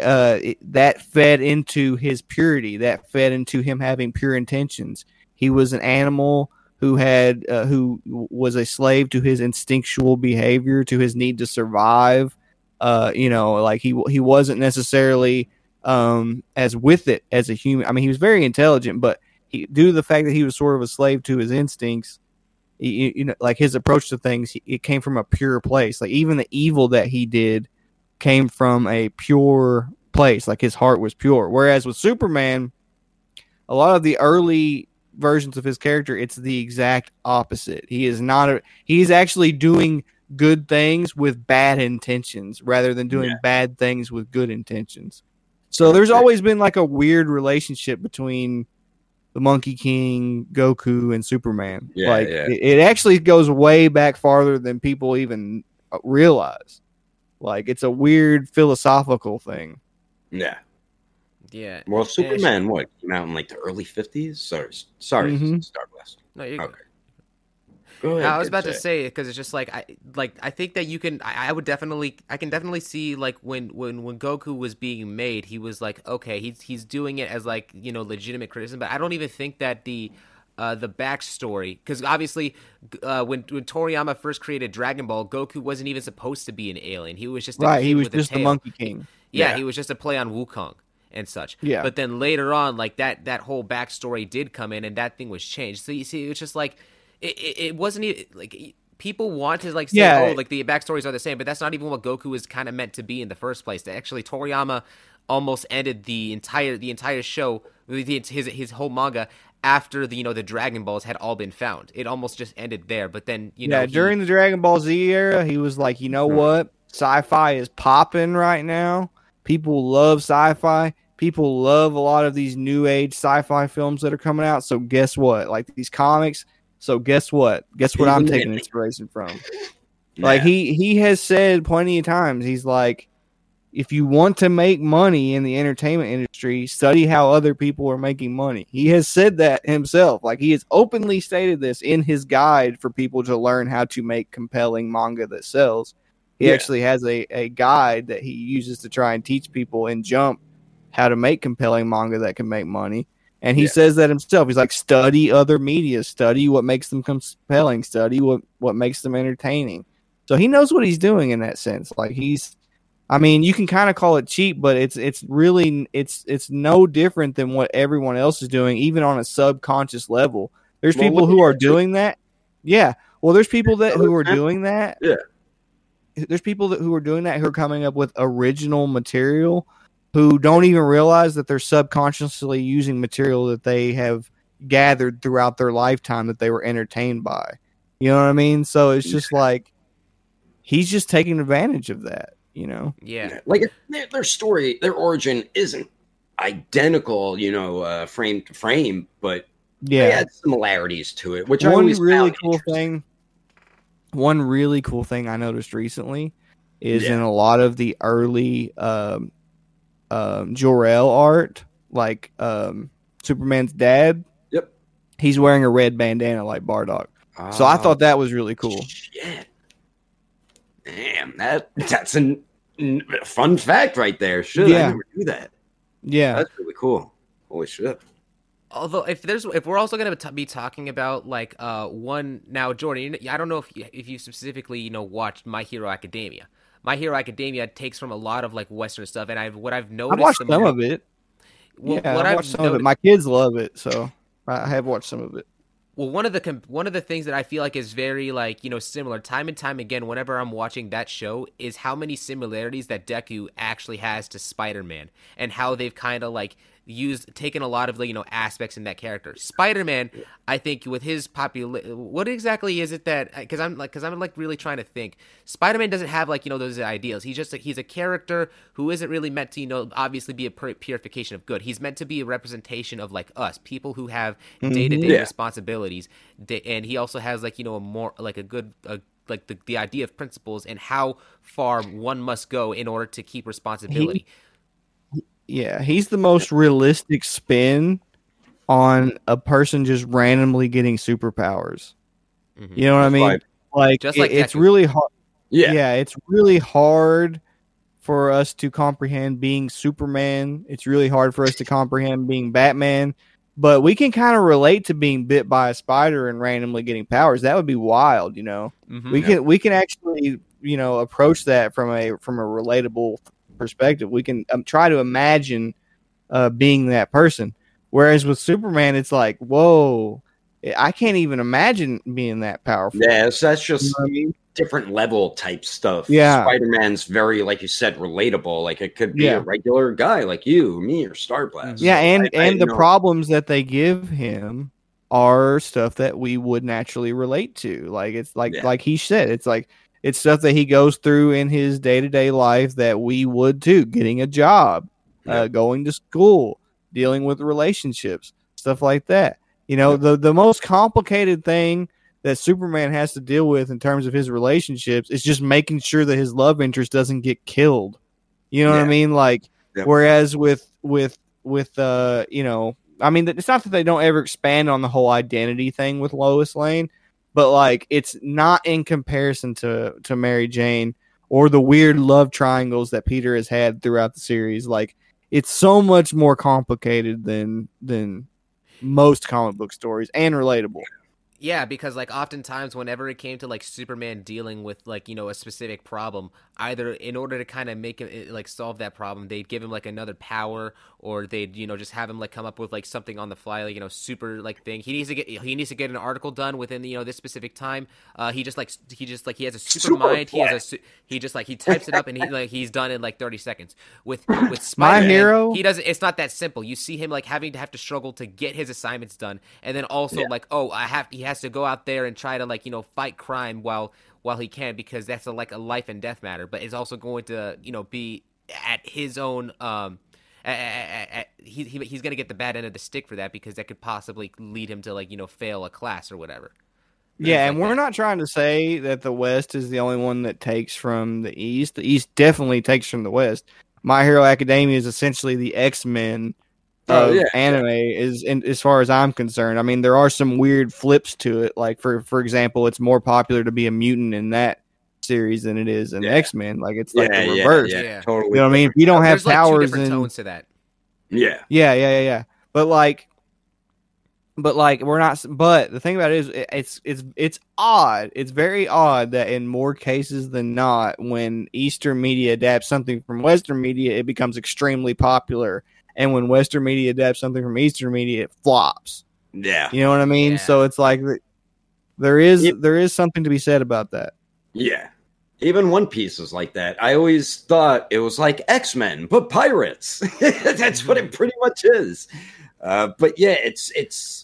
uh, that fed into his purity, that fed into him having pure intentions. He was an animal who had uh, who was a slave to his instinctual behavior, to his need to survive. Uh, you know, like he he wasn't necessarily um, as with it as a human. I mean, he was very intelligent, but he, due to the fact that he was sort of a slave to his instincts, you, you know, like his approach to things, he- it came from a pure place. Like even the evil that he did came from a pure place. Like his heart was pure. Whereas with Superman, a lot of the early versions of his character, it's the exact opposite. He is not a. He's actually doing good things with bad intentions rather than doing Yeah. bad things with good intentions. So there's always been like a weird relationship between the Monkey King, Goku, and Superman. Yeah, like yeah. It, it actually goes way back farther than people even uh, realize. Like it's a weird philosophical thing. Yeah. Yeah. Well, Superman, what came out in like the early fifties? Sorry, sorry, Mhm. Starblast. No, you're good. Okay. Go ahead. I was kid, about to say it. say because it's just like I like I think that you can I, I would definitely I can definitely see like when when when Goku was being made he was like okay he's he's doing it as like you know legitimate criticism but I don't even think that the uh, the backstory because obviously uh, when when Toriyama first created Dragon Ball, Goku wasn't even supposed to be an alien. He was just a right. He was with just the. Monkey King. Yeah, Yeah. he was just a play on Wukong and such. Yeah. But then later on, like that that whole backstory did come in, and that thing was changed. So you see, it's just like it, it, it wasn't even like people want to like say, Yeah. oh, like the backstories are the same, but that's not even what Goku was kind of meant to be in the first place. Actually, Toriyama almost ended the entire the entire show, his his whole manga. After the you know the Dragon Balls had all been found, it almost just ended there. But then you know he- during the Dragon Ball Z era, he was like, you know mm-hmm. what? Sci-fi is popping right now. People love sci-fi. People love a lot of these new age sci-fi films that are coming out. So guess what? Like these comics. So guess what? Guess what I'm taking inspiration from. Like Yeah. he he has said plenty of times. He's like, if you want to make money in the entertainment industry, study how other people are making money. He has said that himself. Like he has openly stated this in his guide for people to learn how to make compelling manga that sells. He Yeah. actually has a, a guide that he uses to try and teach people in Jump how to make compelling manga that can make money. And he Yeah. says that himself. He's like, study other media, study what makes them compelling, study what, what makes them entertaining. So he knows what he's doing in that sense. Like he's I mean, you can kind of call it cheap, but it's it's really it's it's no different than what everyone else is doing, even on a subconscious level. There's Well, people who are doing that. Yeah. Well, there's people that who are doing that. Yeah. There's people that who are doing that who are coming up with original material who don't even realize that they're subconsciously using material that they have gathered throughout their lifetime that they were entertained by. You know what I mean? So it's just like he's just taking advantage of that, you know? yeah. like their, their story, their origin isn't identical, you know, uh, frame to frame, but Yeah. had similarities to it, which I one always really found cool thing one really cool thing i noticed recently is Yeah. in a lot of the early um um Jor-El art like um superman's dad Yep. he's wearing a red bandana like bardock so i Oh, thought that was really cool Shit. Damn, that that's a n- fun fact right there. Should Yeah. I never do that? yeah That's really cool. Holy shit. although if there's if we're also going to be talking about like uh one now jordan i don't know if you, if you specifically you know watched my hero academia my hero academia takes from a lot of like western stuff and i've what i've noticed. i've noticed watched some of it well, yeah what i've I've watched some of it my kids love it so i have watched some of it Well, one of the one of the things that I feel like is very like you know similar time and time again whenever I'm watching that show is how many similarities that Deku actually has to Spider-Man and how they've kind of like used taken a lot of the you know aspects in that character. Spider-Man, I think with his popular what exactly is it that cuz I'm like cuz I'm like really trying to think. Spider-Man doesn't have like you know those ideals. He's just like he's a character who isn't really meant to you know obviously be a pur- purification of good. He's meant to be a representation of like us, people who have mm-hmm. day-to-day Yeah. responsibilities and he also has like you know a more like a good a, like the, the idea of principles and how far one must go in order to keep responsibility Yeah, he's the most realistic spin on a person just randomly getting superpowers. Mhm. You know what I mean? like- Like, Just it- like it's really hard. Yeah. Yeah, it's really hard for us to comprehend being Superman. It's really hard for us to comprehend being Batman. But we can kind of relate to being bit by a spider and randomly getting powers. That would be wild, you know. Mhm. We can we can actually you know approach that from a from a relatable perspective. We can um, try to imagine uh, being that person. Whereas with Superman, it's like, whoa, I can't even imagine being that powerful. Yeah, so that's You just know I mean? different level type stuff. Yeah. Spider Man's very, like you said, relatable. Like it could be Yeah. a regular guy like you, me, or Starblast. Yeah, and I- I and the know- problems that they give him are stuff that we would naturally relate to. Like it's like Yeah. like he said, it's like it's stuff that he goes through in his day to day life that we would too. Getting a job, Yeah. uh, going to school, dealing with relationships, stuff like that. You know, the the most complicated thing that Superman has to deal with in terms of his relationships is just making sure that his love interest doesn't get killed. You know what I mean? Like whereas with with with uh you know, I mean it's not that they don't ever expand on the whole identity thing with Lois Lane, but like it's not in comparison to to Mary Jane or the weird love triangles that Peter has had throughout the series. Like it's so much more complicated than than most comic book stories and relatable. Yeah, because like oftentimes whenever it came to like Superman dealing with like, you know, a specific problem, either in order to kind of make him eh, like solve that problem, they'd give him like another power or they'd, you know, just have him like come up with like something on the fly, like, you know, super like thing. He needs to get he needs to get an article done within, you know, this specific time. Uh he just like he just like he has a super, Super mind. He has a flat. su- he just like he types it up and he like he's done in like 30 seconds. With with My Spider-Man, hero- he doesn't it's not that simple. You see him like having to have to struggle to get his assignments done and then also Yeah. like oh, I have he has to go out there and try to like, you know, fight crime while while he can because that's a, like a life and death matter, but it's also going to, you know, be at his own um a- a- a- a- he, he he's gonna get the bad end of the stick for that because that could possibly lead him to like you know fail a class or whatever. Yeah, and like we're that. not trying to say that the West is the only one that takes from the East. The East definitely takes from the West. My Hero Academia is essentially the X Men Oh, of yeah, anime, is in, as far as I'm concerned. I mean, there are some weird flips to it. Like for for example, it's more popular to be a mutant in that series than it is in Yeah. X Men. Like it's like the reverse. yeah, Yeah. totally. You know what I mean? If you don't have There's like two powers different in tones to that. Yeah, yeah, yeah, yeah, yeah. But like, but like, we're not. But the thing about it is, it's it's it's odd. It's very odd that in more cases than not, when Eastern media adapts something from Western media, it becomes extremely popular, and when Western media adapts something from Eastern media, it flops. yeah, You know what I mean? Yeah. So it's like there is Yep. there is something to be said about that. yeah. Even One Piece is like that. I always thought it was like X Men, but pirates. That's what it pretty much is. Uh, but yeah, it's it's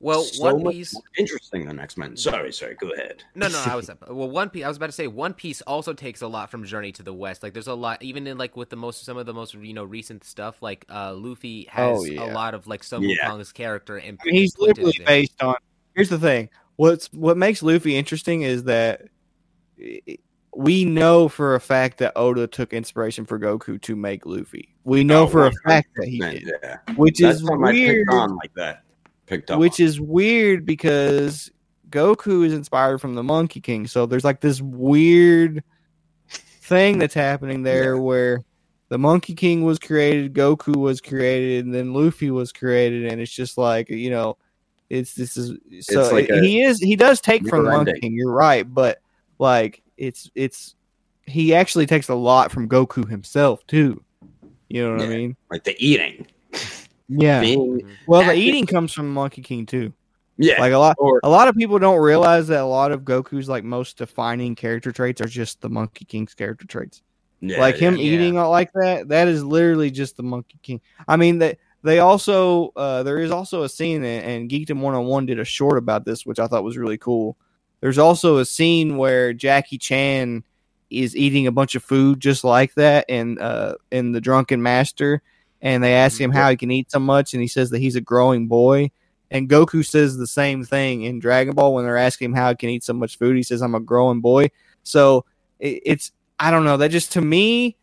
Well, so One much Piece. more interesting than X Men. Sorry, sorry. Go ahead. No, no, I was well. One Piece. I was about to say One Piece also takes a lot from Journey to the West. Like, there's a lot, even in like with the most some of the most you know recent stuff. Like, uh, Luffy has Oh, yeah. a lot of like Sun Yeah. Wukong's character and I mean, he's literally it. based on. Here's the thing. What's what makes Luffy interesting is that we know for a fact that Oda took inspiration for Goku to make Luffy. We know Oh, for a 100%, fact that he did, yeah, which that's is something I weird. picked on like that. Picked up, Which on. is weird because Goku is inspired from the Monkey King. So there's like this weird thing that's happening there Yeah. where the Monkey King was created, Goku was created, and then Luffy was created, and it's just like you know, it's this is so It's like it- a he is he does take from the Monkey ending. King. You're right, but like it's it's he actually takes a lot from Goku himself too. You know what I mean? like the eating. Yeah. Being, Mhm. Well, the eating comes from Monkey King too. yeah, Like a lot, or a lot of people don't realize that a lot of Goku's like most defining character traits are just the Monkey King's character traits. yeah, like him yeah. eating like that, that is literally just the Monkey King. I mean that they also uh, there is also a scene and, and Geekdom One on One did a short about this, which I thought was really cool. There's also a scene where Jackie Chan is eating a bunch of food just like that and uh in the Drunken Master, and they ask him how he can eat so much, and he says that he's a growing boy. And Goku says the same thing in Dragon Ball when they're asking him how he can eat so much food. He says, "I'm a growing boy." So it, it's I don't know. That just to me,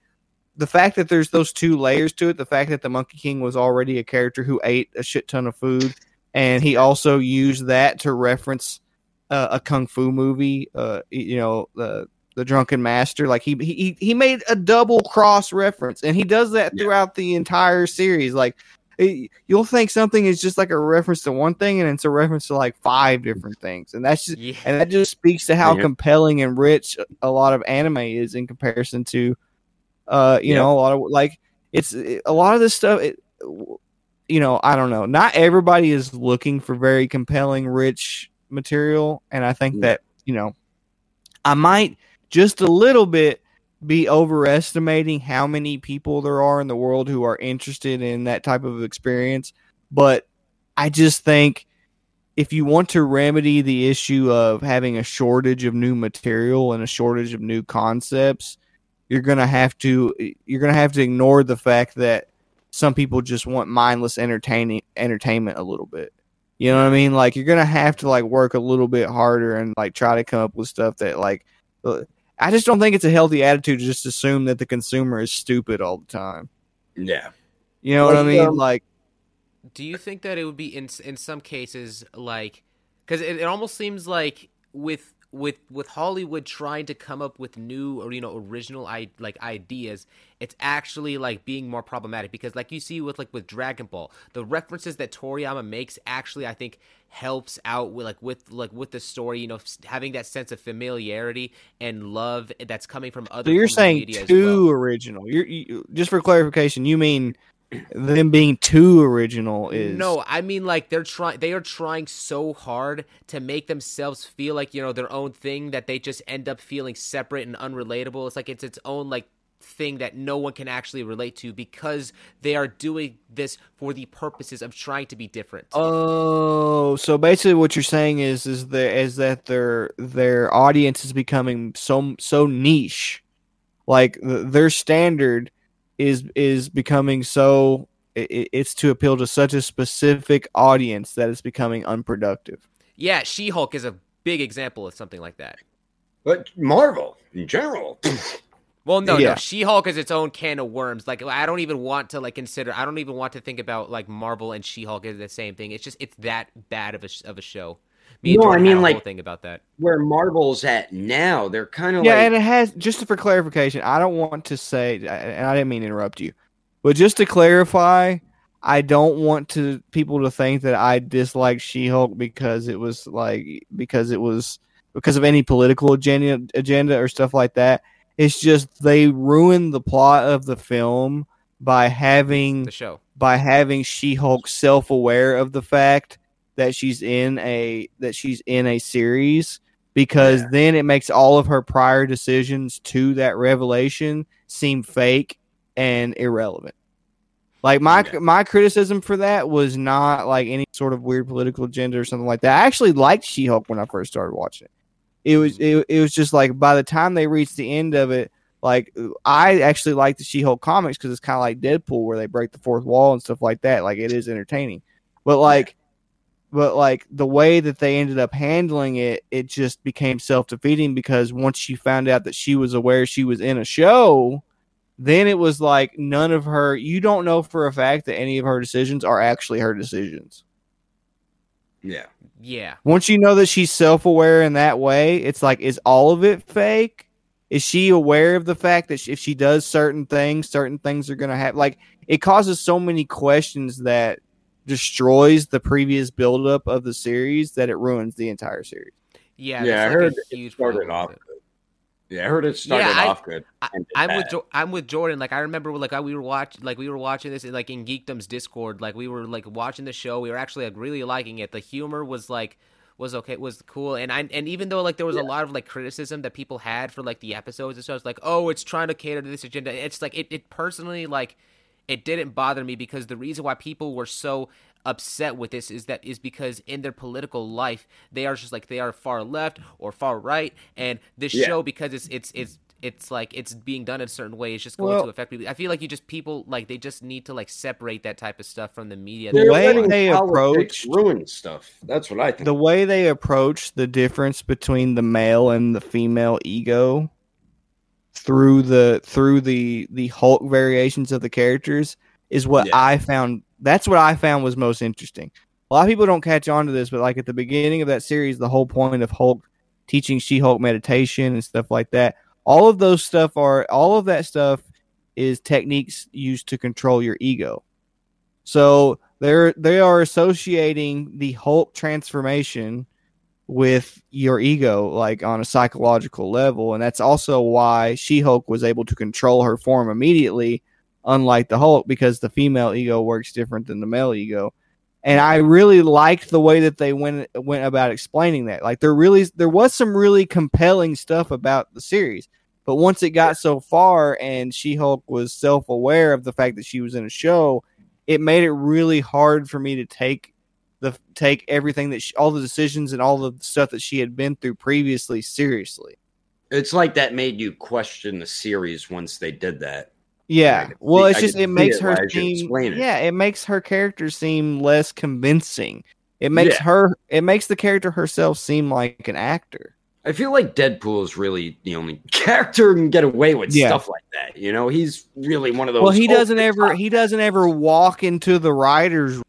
the fact that there's those two layers to it, the fact that the Monkey King was already a character who ate a shit ton of food, and he also used that to reference uh, a kung fu movie. Uh, you know, the the Drunken Master. Like he he he made a double cross reference, and he does that Yeah. throughout the entire series. Like it- you'll think something is just like a reference to one thing, and it's a reference to like five different things, and that's just Yeah. and that just speaks to how Yeah. compelling and rich a lot of anime is in comparison to uh you know a lot of like it's a lot of this stuff it, you know i don't know not everybody is looking for very compelling rich material and i think that you know i might just a little bit be overestimating how many people there are in the world who are interested in that type of experience but i just think if you want to remedy the issue of having a shortage of new material and a shortage of new concepts, you're gonna have to you're gonna have to ignore the fact that some people just want mindless entertaining entertainment a little bit. You know what I mean? Like you're gonna have to like work a little bit harder and like try to come up with stuff that like. Uh, I just don't think it's a healthy attitude to just assume that the consumer is stupid all the time. yeah, You know what I mean? um, like Do you think that it would be in in some cases like because it, it almost seems like with with with Hollywood trying to come up with new or you know original I like ideas, it's actually like being more problematic because like you see with like with Dragon Ball, the references that Toriyama makes actually I think helps out with like with like with the story, you know, having that sense of familiarity and love that's coming from other. So you're saying too well. original. You're you, just for clarification, you mean them being too original is no i mean like they're trying they are trying so hard to make themselves feel like you know their own thing that they just end up feeling separate and unrelatable it's like it's its own like thing that no one can actually relate to because they are doing this for the purposes of trying to be different. Oh, so basically what you're saying is is that is that their their audience is becoming so so niche. Like their standard is is becoming so it, it's to appeal to such a specific audience that it's becoming unproductive. Yeah, She-Hulk is a big example of something like that. But Marvel in general. well, no, yeah. no. She-Hulk is its own can of worms. Like I don't even want to like consider. I don't even want to think about like Marvel and She-Hulk as the same thing. It's just it's that bad of a of a show. Me no, I mean like thing about that. Where Marvel's at now, they're kind of yeah, like... and it has just for clarification. I don't want to say, and I didn't mean to interrupt you, but just to clarify, I don't want to people to think that I dislike She-Hulk because it was like because it was because of any political agenda agenda or stuff like that. It's just they ruined the plot of the film by having the show by having She-Hulk self-aware of the fact that she's in a that she's in a series because yeah. then it makes all of her prior decisions to that revelation seem fake and irrelevant. Like my yeah. my criticism for that was not like any sort of weird political agenda or something like that. I actually liked She Hulk when I first started watching it. It was mm. it, it was just like by the time they reached the end of it, like I actually like the She Hulk comics because it's kind of like Deadpool where they break the fourth wall and stuff like that. Like it is entertaining, but like but like the way that they ended up handling it, it just became self defeating because once she found out that she was aware she was in a show, then it was like none of her, you don't know for a fact that any of her decisions are actually her decisions. Yeah. Yeah. Once you know that she's self aware in that way, it's like, is all of it fake? Is she aware of the fact that if she does certain things, certain things are going to happen? Like, it causes so many questions that destroys the previous buildup of the series that it ruins the entire series. Yeah, yeah, I heard it started off good. Yeah, I heard it started yeah, I, off good. I, am with jo- I'm with Jordan. Like I remember, like I, we were watching, like we were watching this, in, like in Geekdom's Discord. Like we were like watching the show. We were actually like really liking it. The humor was like was okay, was cool. And I and even though like there was yeah. a lot of like criticism that people had for like the episodes and stuff, like oh, it's trying to cater to this agenda. It's like it, it personally like it didn't bother me because the reason why people were so upset with this is that is because in their political life they are just like they are far left or far right and this yeah. show because it's it's it's it's like it's being done in a certain way. It's just going well, to affect people. I feel like you just people like they just need to like separate that type of stuff from the media. The way they approach ruin stuff. That's what I think. The way they approach the difference between the male and the female ego through the through the the Hulk variations of the characters is what yeah. I found. That's what I found was most interesting. A lot of people don't catch on to this, but like at the beginning of that series, the whole point of Hulk teaching She Hulk meditation and stuff like that, all of those stuff are all of that stuff is techniques used to control your ego. So they're they are associating the Hulk transformation with your ego, like on a psychological level. And that's also why She Hulk was able to control her form immediately, unlike the Hulk, because the female ego works different than the male ego. And I really liked the way that they went went about explaining that. Like there really there was some really compelling stuff about the series. But once it got so far and She Hulk was self aware of the fact that she was in a show, it made it really hard for me to take the take everything that she, all the decisions and all the stuff that she had been through previously seriously. It's like that made you question the series once they did that. Yeah. well, it's just it makes it her seem Yeah, it makes her character seem less convincing. It makes yeah. her it makes the character herself seem like an actor. I feel like Deadpool is really the only character who can get away with yeah. stuff like that. You know, he's really one of those. Well, he doesn't ever he doesn't ever walk into the writers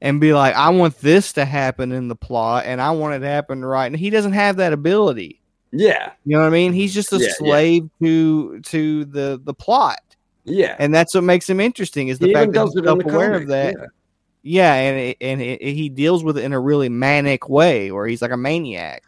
and be like, I want this to happen in the plot, and I want it to happen right. And he doesn't have that ability. Yeah, You know what I mean? He's mm-hmm. just a Yeah, yeah. slave to to the the plot, yeah. and that's what makes him interesting. Is the He fact that he's it in self-aware of that. yeah. Yeah, and it, and it, he deals with it in a really manic way, where he's like a maniac,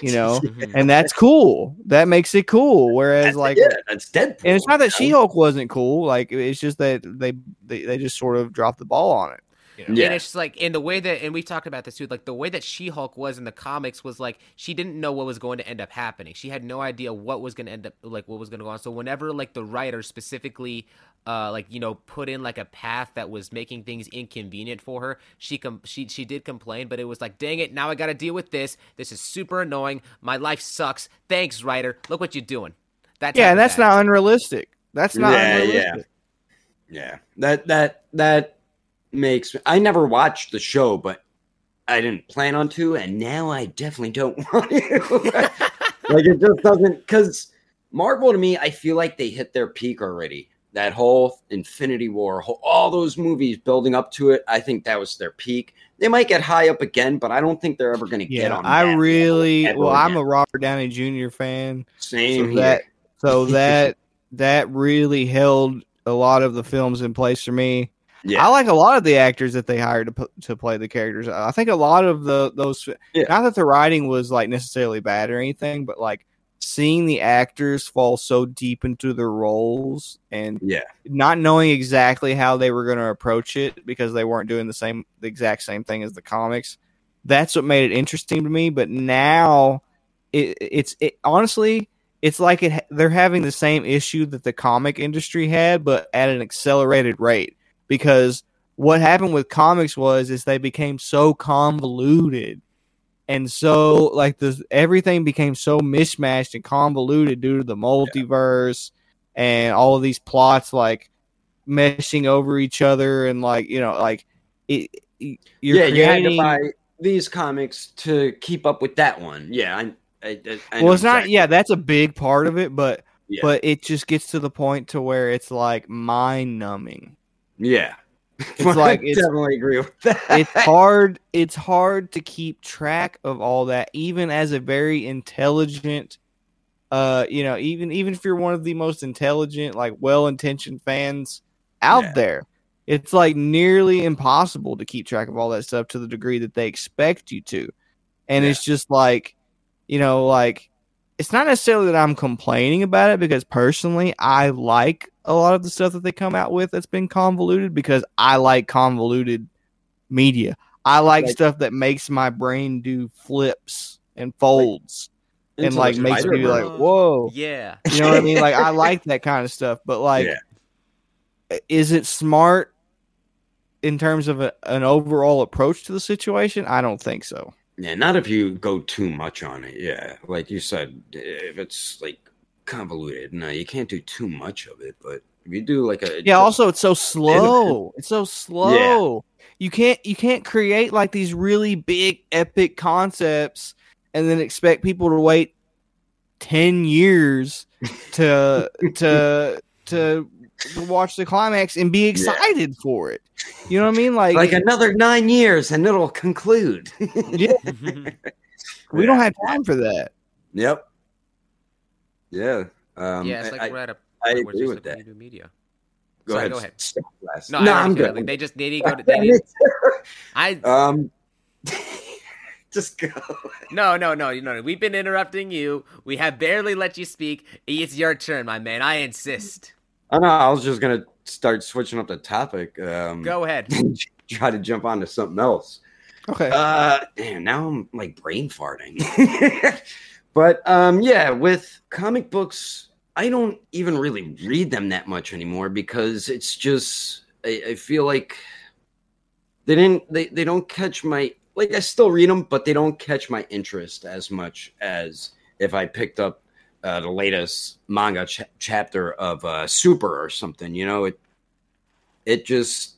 you know, mm-hmm. and that's cool. That makes it cool. Whereas That's- like, yeah, that's Deadpool. and it's not that? She Hulk wasn't cool. Like it's just that they, they they just sort of dropped the ball on it. You know? Yeah. And it's just like in the way that, and we've talked about this too, like the way that She Hulk was in the comics was like she didn't know what was going to end up happening. She had no idea what was going to end up, like what was going to go on. So whenever like the writer specifically, uh, like you know, put in like a path that was making things inconvenient for her, she com- she she did complain, but it was like, dang it, now I got to deal with this. This is super annoying. My life sucks. Thanks, writer. Look what you're doing. That Yeah, and that's bad. not unrealistic. That's not Yeah, unrealistic. Yeah, that that that makes. I never watched the show, but I didn't plan on to, and now I definitely don't want to. like it just doesn't because Marvel to me, I feel like they hit their peak already. That whole Infinity War, whole, all those movies building up to it, I think that was their peak. They might get high up again, but I don't think they're ever going to get on. I really level well. I'm a Robert Downey Jr. fan, same so here. that so that that really held a lot of the films in place for me. Yeah, I like a lot of the actors that they hired to pu- to play the characters. I think a lot of the those Yeah. not that the writing was like necessarily bad or anything, but like seeing the actors fall so deep into their roles and yeah, not knowing exactly how they were going to approach it because they weren't doing the same the exact same thing as the comics. That's what made it interesting to me. But now, it, it's it honestly, it's like it they're having the same issue that the comic industry had, but at an accelerated rate. Because what happened with comics was is they became so convoluted. And so, like the everything became so mishmashed and convoluted due to the multiverse and all of these plots like meshing over each other and like you know like it, it- you're yeah. You had to buy these comics to keep up with that one. Yeah, I. I, I, well it's not yeah that's a big part of it but Yeah. but it just gets to the point to where it's like mind numbing Yeah. It's like- I it's- definitely agree with that. it's hard it's hard to keep track of all that even as a very intelligent uh you know even even if you're one of the most intelligent like well-intentioned fans out Yeah. there it's like nearly impossible to keep track of all that stuff to the degree that they expect you to and Yeah. it's just like you know like it's not necessarily that I'm complaining about it because personally I like a lot of the stuff that they come out with that's been convoluted because I like convoluted media. I like, Like- stuff that makes my brain do flips and folds and like makes me be like, whoa. Yeah. You know what I mean? Like I like that kind of stuff, but like Yeah. is it smart in terms of a, an overall approach to the situation? I don't think so. Yeah, not if you go too much on it. Yeah, like you said, if it's like convoluted, no, you can't do too much of it. But if you do like a Yeah, also it's so slow. It's so slow. Yeah. You can't you can't create like these really big epic concepts and then expect people to wait 10 years to to to watch the climax and be excited for it. You know what I mean? Like, like another nine years and it'll conclude. yeah, we don't have time for that. Yep. Yeah. Um, yeah, it's like I, we're at a I point where it's agree just with we that. need new media. go sorry, ahead. go ahead. Stop. No, No, I I'm good. Like, they just need to go to. They need, I um, just go. no no no no no. We've been interrupting you. We have barely let you speak. It's your turn, my man. I insist. I know. I was just gonna start switching up the topic. Um, Go ahead. try to jump onto something else. Okay. Uh, damn, now I'm like brain farting. but um, yeah, with comic books, I don't even really read them that much anymore because it's just I, I feel like they didn't they, they don't catch my like I still read them, but they don't catch my interest as much as if I picked up uh, the latest manga ch- chapter of uh, Super or something. You know, it it just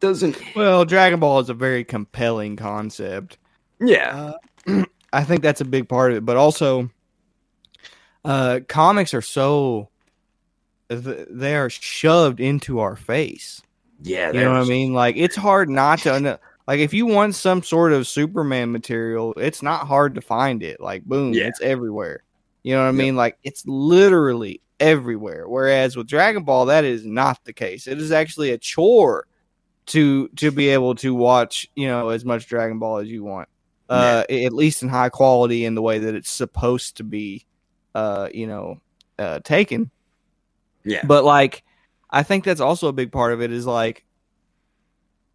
doesn't. well, Dragon Ball is a very compelling concept. Yeah, Uh, I think that's a big part of it, but also, uh, comics are so they are shoved into our face. yeah. You know what I mean? Like it's hard not to. un- Like if you want some sort of Superman material, it's not hard to find it. Like boom, Yeah. it's everywhere. You know what I Yep. mean? Like it's literally everywhere. Whereas with Dragon Ball, that is not the case. It is actually a chore to to be able to watch, you know, as much Dragon Ball as you want. Uh at least in high quality in the way that it's supposed to be uh, you know, uh taken. Yeah. But like I think that's also a big part of it is like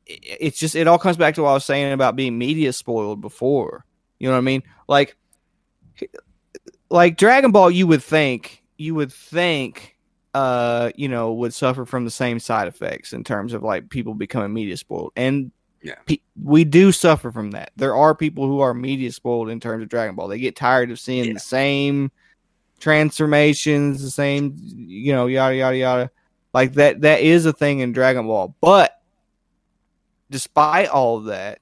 it's just it all comes back to what I was saying about being media spoiled before. You know what I mean? Like like Dragon Ball you would think you would think uh you know would suffer from the same side effects in terms of like people becoming media spoiled. And Yeah. pe- we do suffer from that. There are people who are media spoiled in terms of dragon ball. They get tired of seeing Yeah. the same transformations the same you know yada yada yada. Like that that is a thing in dragon ball. But despite all that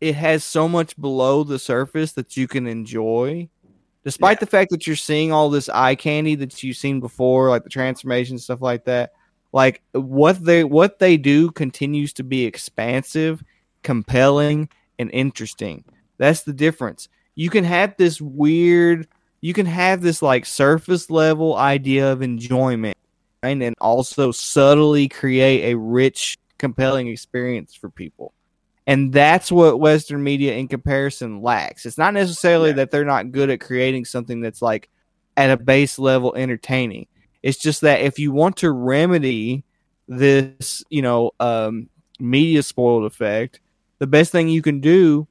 it has so much below the surface that you can enjoy despite Yeah. the fact that you're seeing all this eye candy that you've seen before like the transformation stuff like that like what they what they do continues to be expansive compelling and interesting. That's the difference. You can have this weird you can have this like surface level idea of enjoyment and then also subtly create a rich compelling experience for people and that's what western media in comparison lacks. It's not necessarily Yeah. that they're not good at creating something that's like at a base level entertaining. It's just that if you want to remedy this you know um media spoiled effect the best thing you can do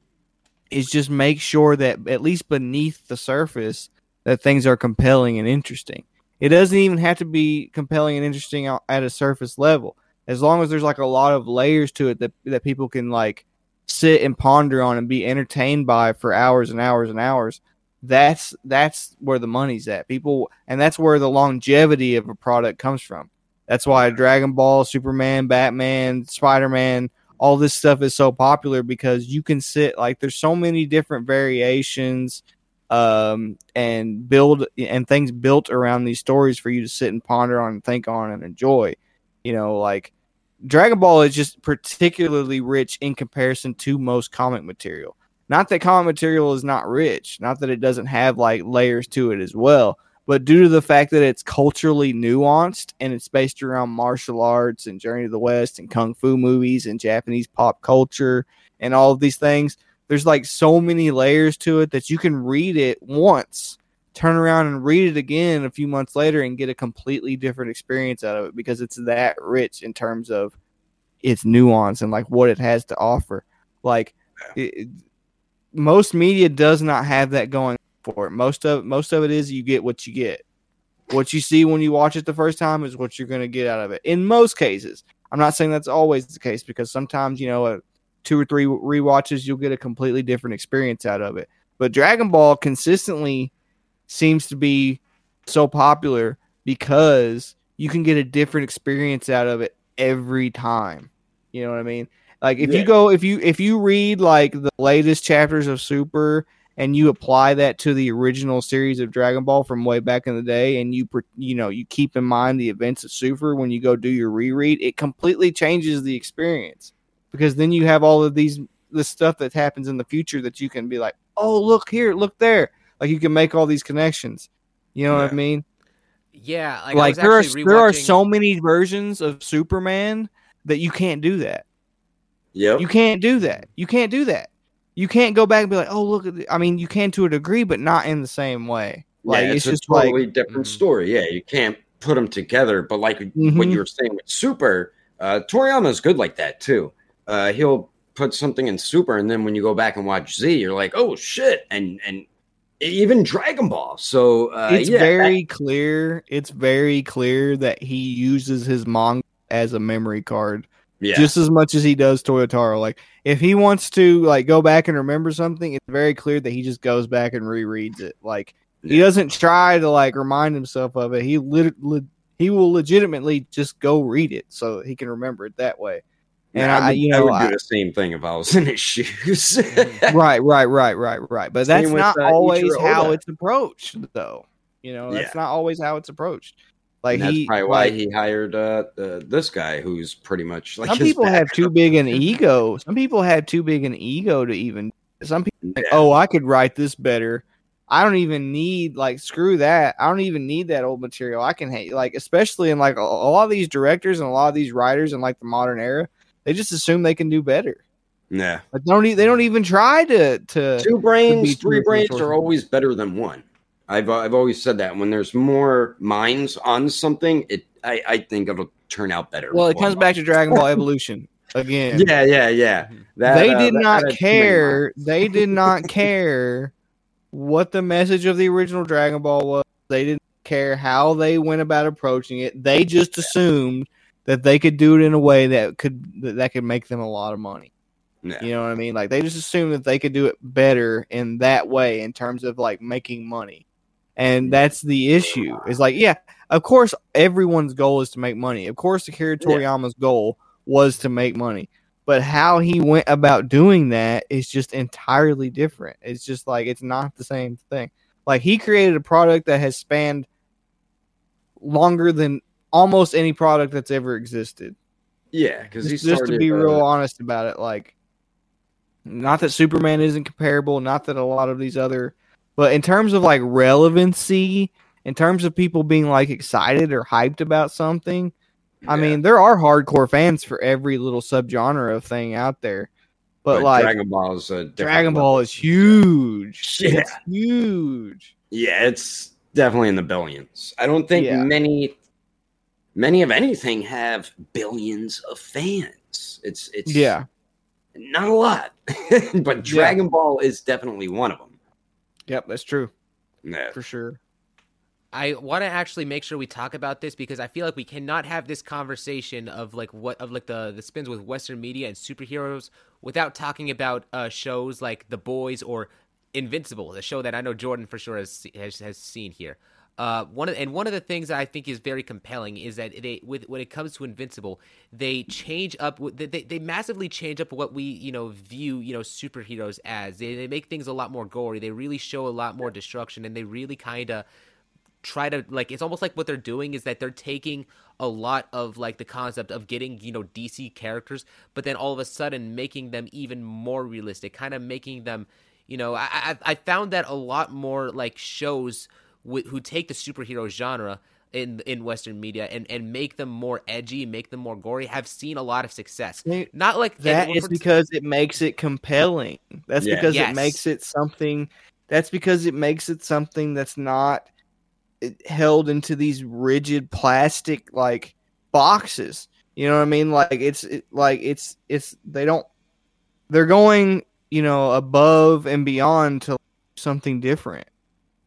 is just make sure that at least beneath the surface that things are compelling and interesting. It doesn't even have to be compelling and interesting at a surface level as long as there's like a lot of layers to it that, that people can like sit and ponder on and be entertained by for hours and hours and hours that's that's where the money's at. People and that's where the longevity of a product comes from. That's why dragon ball superman batman spider-man all this stuff is so popular because you can sit like there's so many different variations um and build and things built around these stories for you to sit and ponder on and think on and enjoy. You know like dragon ball is just particularly rich in comparison to most comic material. Not that comic material is not rich not that it doesn't have like layers to it as well but due to the fact that it's culturally nuanced and it's based around martial arts and journey to the west and kung fu movies and japanese pop culture and all of these things there's like so many layers to it that you can read it once turn around and read it again a few months later and get a completely different experience out of it because it's that rich in terms of its nuance and like what it has to offer. Like it, most media does not have that going for it. Most of most of it is you get what you get. What you see when you watch it the first time is what you're going to get out of it. In most cases. I'm not saying that's always the case because sometimes you know a two or three rewatches you'll get a completely different experience out of it. But dragon ball consistently seems to be so popular because you can get a different experience out of it every time. You know what i mean? Like if Yeah. you go if you if you read like the latest chapters of super and you apply that to the original series of Dragon Ball from way back in the day, and you you know you keep in mind the events of Super when you go do your reread, it completely changes the experience. Because then you have all of these the stuff that happens in the future that you can be like, oh look here, look there, like you can make all these connections. You know what I mean? Yeah, like, Like, I there are was actually there are so many versions of Superman that you can't do that. Yeah, You can't do that. You can't do that. You can't go back and be like, oh look at. The, I mean, you can to a degree, but not in the same way. Like yeah, it's, it's, just a totally like different Mhm. story. Yeah, you can't put them together. But like what Mhm. you were saying with Super, uh, Toriyama's good like that too. Uh, he'll put something in Super, and then when you go back and watch Z, you're like, oh shit, and and even Dragon Ball. So uh, it's yeah, very clear. It's very clear that he uses his manga as a memory card yeah, just as much as he does Toyotaro. Like if he wants to like go back and remember something, it's very clear that he just goes back and rereads it. Like he doesn't try to like remind himself of it. He literally he will legitimately just go read it so he can remember it that way. And Yeah, I, would, you I know, would I- do the same thing if I was in his shoes. right, right, right, right, right. But that's with, not uh, always how it's approached, though. You know, that's Yeah. not always how it's approached. Like And that's he, probably why he hired uh, uh, this guy who's pretty much like some people have too big an ego. Some people have too big an ego to even. Some people Yeah. oh, I could write this better. I don't even need like screw that. I don't even need that old material. I can hate like especially in like a, a lot of these directors and a lot of these writers in like the modern era. They just assume they can do better. yeah. Like they don't. e- They don't even try to to. Two brains, be three brains are always better than one. I've I've always said that when there's more minds on something, it I, I think it'll turn out better. Well, it with one comes back to Dragon Ball Evolution again. Yeah, yeah, yeah. That, they uh, did that not had too many care. They did not care what the message of the original Dragon Ball was. They didn't care how they went about approaching it. They just assumed that they could do it in a way that could that, could make them a lot of money. Yeah. You know what I mean? Like they just assumed that they could do it better in that way in terms of like making money. And that's the issue. Is like, yeah, of course everyone's goal is to make money. Of course Akira Toriyama's goal was to make money. But how he went about doing that is just entirely different. It's just like it's not the same thing. Like he created a product that has spanned longer than almost any product that's ever existed Yeah, because just, just to be uh, real honest about it like not that superman isn't comparable not that a lot of these other but in terms of like relevancy in terms of people being like excited or hyped about something i mean there are hardcore fans for every little subgenre of thing out there but, like dragon, Dragon Ball is a different ball level. is huge Yeah. it's huge Yeah, it's definitely in the billions. I don't think Yeah. many many of anything have billions of fans. It's it's yeah not a lot, but Dragon Ball is definitely one of them. yep that's true Yeah. for sure I want to actually make sure we talk about this because I feel like we cannot have this conversation of like what of like the the spins with Western media and superheroes without talking about uh, shows like The Boys or Invincible, the show that I know Jordan for sure has has, has seen here. Uh, one of, and one of the things I think is very compelling is that they with when it comes to Invincible, they change up they, they, massively change up what we you know view you know superheroes as. They they make things a lot more gory. They really show a lot more destruction, and they really kind of try to like it's almost like what they're doing is that they're taking a lot of like the concept of getting you know DC characters but then all of a sudden making them even more realistic kind of making them you know I I, I found that a lot more like shows who take the superhero genre in in western media and and make them more edgy make them more gory have seen a lot of success not like That and is for- because it makes it compelling. That's Yeah. because Yes. it makes it something. That's because it makes it something that's not eh, held into these rigid plastic like boxes. You know what I mean? Like it's it, like it's it's they don't. They're going you know above and beyond to something different.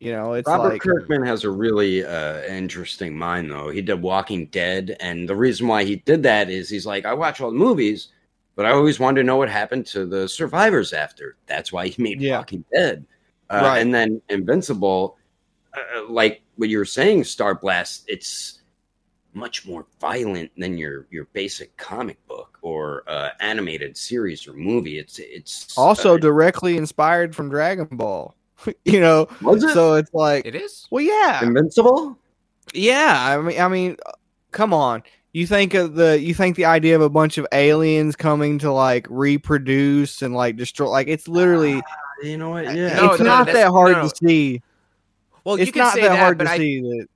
You know, it's Robert like Kirkman has a really uh, interesting mind, though. He did Walking Dead, and the reason why he did that is he's like, I watch all the movies, but I always wanted to know what happened to the survivors after. That's why he made Yeah. Walking Dead. Uh, Right. And then Invincible, uh, like what you were saying, Starblast, it's much more violent than your your basic comic book or uh, animated series or movie. It's it's also uh, directly inspired from Dragon Ball. you know, was it so it's like it is well, yeah. Invincible? Yeah, I mean, I mean, come on. You think of the you think the idea of a bunch of aliens coming to like reproduce and like destroy like it's literally ah, You know what? Uh, yeah. No, it's no, not that's- that hard no, no. to see. well you it's can not say that, that, hard but to I see that.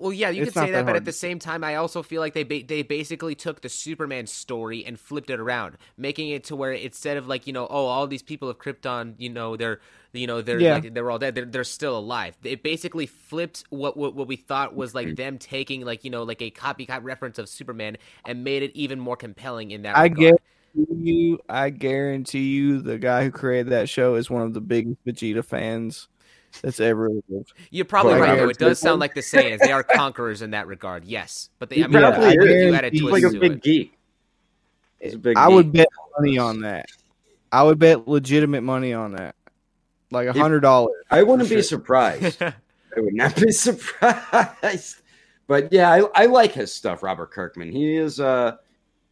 Well, yeah, you can say that that, but at the same time, I also feel like they ba- they basically took the Superman story and flipped it around, making it to where instead of like you know, oh, all these people of Krypton, you know, they're you know they're Yeah. like, they're all dead, they're, they're still alive. It basically flipped what, what what we thought was like mm-hmm. them taking like you know like a copycat reference of Superman and made it even more compelling in that. I regard. You, I guarantee you, the guy who created that show is one of the biggest Vegeta fans that's ever lived. You're probably Well, right though. It does guarantee- sound like the Saiyans. They are conquerors in that regard. Yes, but they, He I mean, probably I think is. you added He's He's like a big it. geek. He's a big I geek. would bet money on that. I would bet legitimate money on that, like a hundred dollars. I wouldn't For be surprised. I would not be surprised. But yeah, I, I like his stuff, Robert Kirkman. He is uh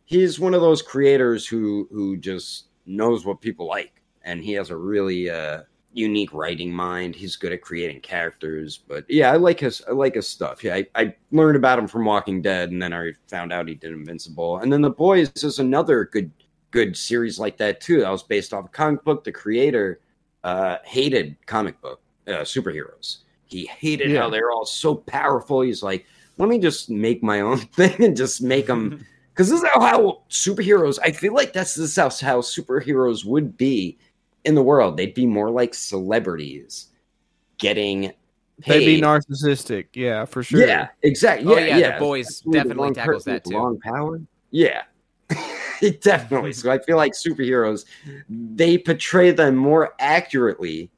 he's one of those creators who who just knows what people like. And he has a really uh unique writing mind. He's good at creating characters. But yeah, I like his I like his stuff. Yeah, I, I learned about him from Walking Dead, and then I found out he did Invincible. And then The Boys is another good good series like that too. That was based off a comic book. The creator uh, hated comic book uh, superheroes. He hated Yeah. how they're all so powerful. He's like, let me just make my own thing and just make them because this is how, how superheroes. I feel like that's this is how, how superheroes would be in the world. They'd be more like celebrities getting They'd be narcissistic. Yeah, for sure. Yeah, exactly. Oh, Yeah, yeah, yeah. The Boys definitely tackles that, too. Long power. Yeah. definitely. So I feel like superheroes they portray them more accurately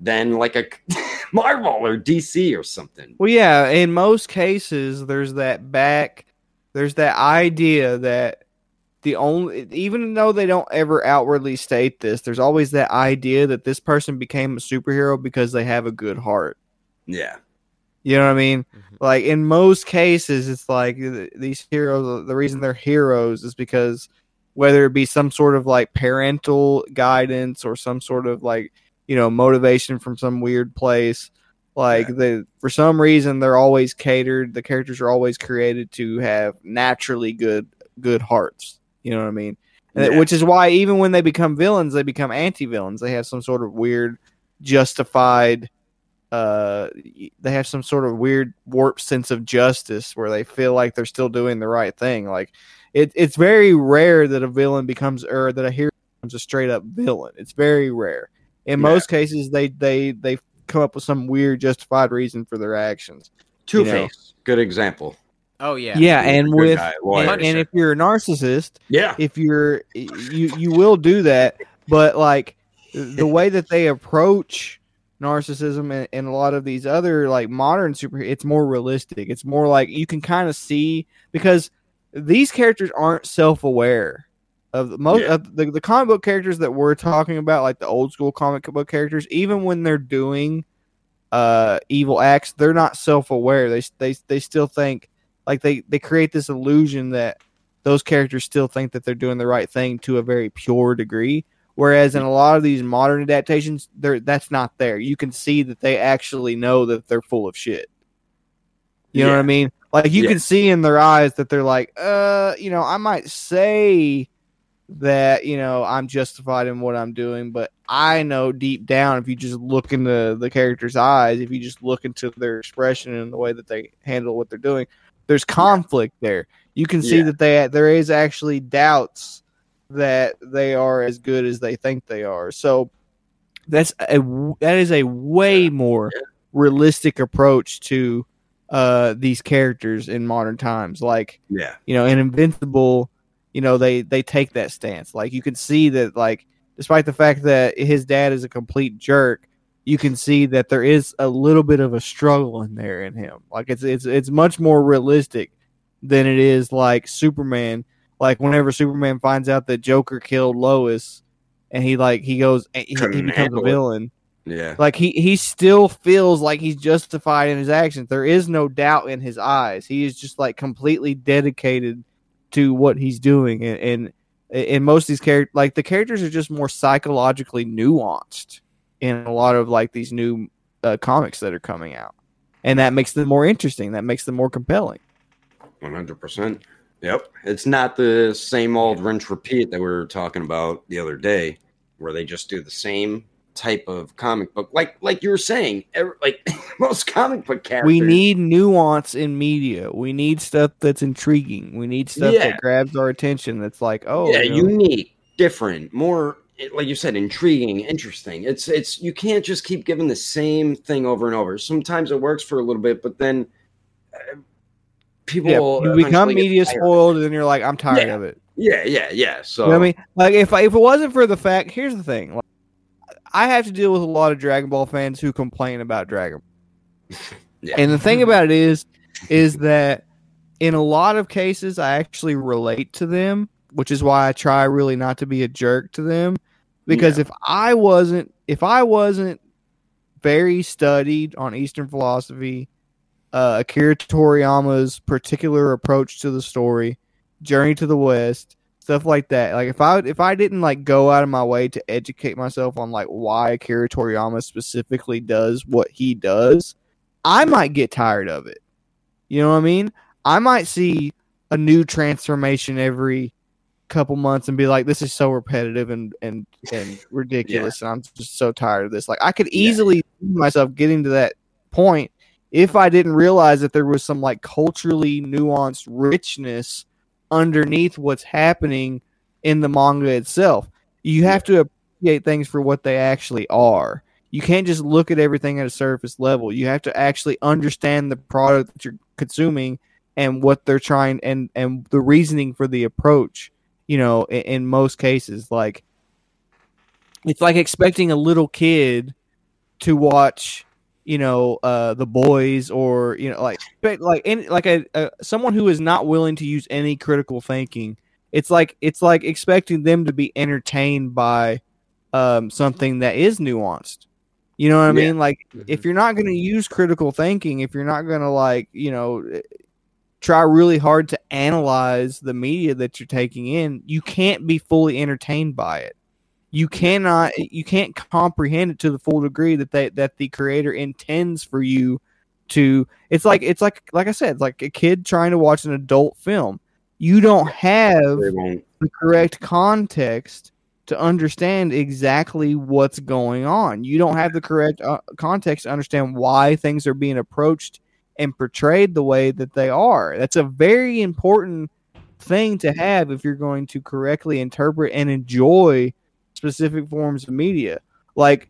than like a Marvel or DC or something. Well, yeah, in most cases, there's that back, there's that idea that the only, even though they don't ever outwardly state this, there's always that idea that this person became a superhero because they have a good heart. Yeah. You know what I mean? Mhm. Like in most cases, it's like th- these heroes. The reason they're heroes is because whether it be some sort of like parental guidance or some sort of like you know motivation from some weird place. Like Yeah. they, for some reason, they're always catered. The characters are always created to have naturally good good hearts. You know what I mean? Yeah. Which is why even when they become villains, they become anti villains. They have some sort of weird justified uh they have some sort of weird warped sense of justice where they feel like they're still doing the right thing like it, it's very rare that a villain becomes or that a hero becomes a straight up villain it's very rare in Yeah. most cases they they they come up with some weird justified reason for their actions Two You know. Face. Good example. Oh yeah. yeah, He's and with guy, and, and if you're a narcissist Yeah. if you're you you will do that but like the way that they approach narcissism and, and a lot of these other like modern super it's more realistic. It's more like you can kind of see because these characters aren't self-aware of the most Yeah. of the, the comic book characters that we're talking about like the old school comic book characters even when they're doing uh evil acts they're not self-aware. They they they still think like they they create this illusion that those characters still think that they're doing the right thing to a very pure degree whereas in a lot of these modern adaptations there that's not there. You can see that they actually know that they're full of shit. You know what i mean? Like you Yeah. can see in their eyes that they're like uh you know i might say that you know i'm justified in what i'm doing but i know deep down if you just look into the character's eyes if you just look into their expression and the way that they handle what they're doing there's conflict there. You can see Yeah. that they there is actually doubts that they are as good as they think they are. So that's a that is a way more realistic approach to uh these characters in modern times. Like Yeah. you know in invincible you know they they take that stance. Like you can see that like despite the fact that his dad is a complete jerk you can see that there is a little bit of a struggle in there in him. Like it's it's it's much more realistic than it is like superman like whenever superman finds out that joker killed lois and he like he goes he, he becomes a it. villain Yeah. like he he still feels like he's justified in his actions. There is no doubt in his eyes. He is just like completely dedicated to what he's doing, and and, and most of these characters, like the characters, are just more psychologically nuanced in a lot of like these new uh, comics that are coming out, and that makes them more interesting. That makes them more compelling. One hundred percent. Yep. It's not the same old rinse repeat that we were talking about the other day, where they just do the same type of comic book, like like you were saying. Every, like most comic book characters. We need nuance in media. We need stuff that's intriguing. We need stuff Yeah. that grabs our attention. That's like, oh, yeah, you know, unique, different, more like you said, intriguing, interesting. It's it's you can't just keep giving the same thing over and over. Sometimes it works for a little bit, but then uh, people yeah, you become media spoiled, and then you're like, I'm tired Yeah. of it. Yeah, yeah, yeah. So You know what I mean? Like if I, if it wasn't for the fact, here's the thing: like, I have to deal with a lot of Dragon Ball fans who complain about Dragon. Yeah. And the thing about it is, is that in a lot of cases, I actually relate to them, which is why I try really not to be a jerk to them. Because Yeah. if I wasn't, if I wasn't very studied on Eastern philosophy, uh, Akira Toriyama's particular approach to the story, Journey to the West, stuff like that. Like if I if I didn't like go out of my way to educate myself on like why Akira Toriyama specifically does what he does, I might get tired of it. You know what I mean? I might see a new transformation every couple months and be like, this is so repetitive and and and ridiculous, and I'm just so tired of this. Like I could Yeah. easily see myself getting to that point if I didn't realize that there was some like culturally nuanced richness underneath what's happening in the manga itself. You have to appreciate things for what they actually are. You can't just look at everything at a surface level. You have to actually understand the product that you're consuming and what they're trying and and the reasoning for the approach. You know, in, in most cases, like it's like expecting a little kid to watch you know uh the boys or you know like but like any like a, a someone who is not willing to use any critical thinking it's like it's like expecting them to be entertained by um something that is nuanced you know what i Yeah. mean like Mhm. if you're not going to use critical thinking if you're not going to like you know try really hard to analyze the media that you're taking in you can't be fully entertained by it you cannot you can't comprehend it to the full degree that they that the creator intends for you to it's like it's like like i said it's like a kid trying to watch an adult film you don't have the correct context to understand exactly what's going on. You don't have the correct uh, context to understand why things are being approached and portrayed the way that they are. That's a very important thing to have if you're going to correctly interpret and enjoy specific forms of media. Like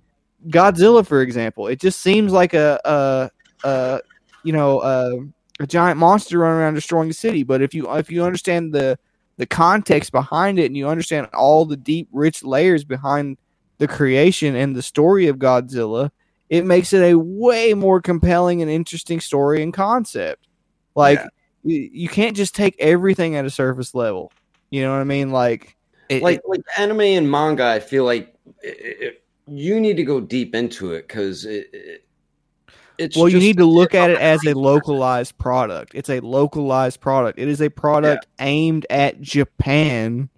Godzilla, for example, it just seems like a, a, a you know, a, a giant monster running around destroying the city. But if you if you understand the the context behind it and you understand all the deep, rich layers behind the creation and the story of Godzilla, it makes it a way more compelling and interesting story and concept. Like Yeah. you, you can't just take everything at a surface level. You know what I mean? Like, it, like like anime and manga i feel like it, it, you need to go deep into it because it, it it's well, you need to look at it as a localized product. It's a localized product. It is a product aimed at Japan.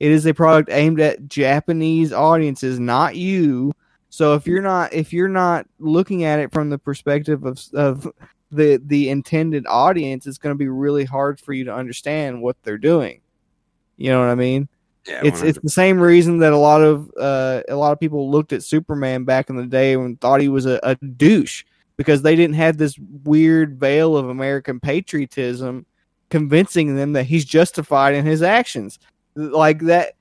It is a product aimed at Japanese audiences, not you. So if you're not if you're not looking at it from the perspective of of the the intended audience, it's going to be really hard for you to understand what they're doing. You know what I mean? Yeah, it's it's the same reason that a lot of uh, a lot of people looked at Superman back in the day and thought he was a, a douche because they didn't have this weird veil of American patriotism convincing them that he's justified in his actions. Like that,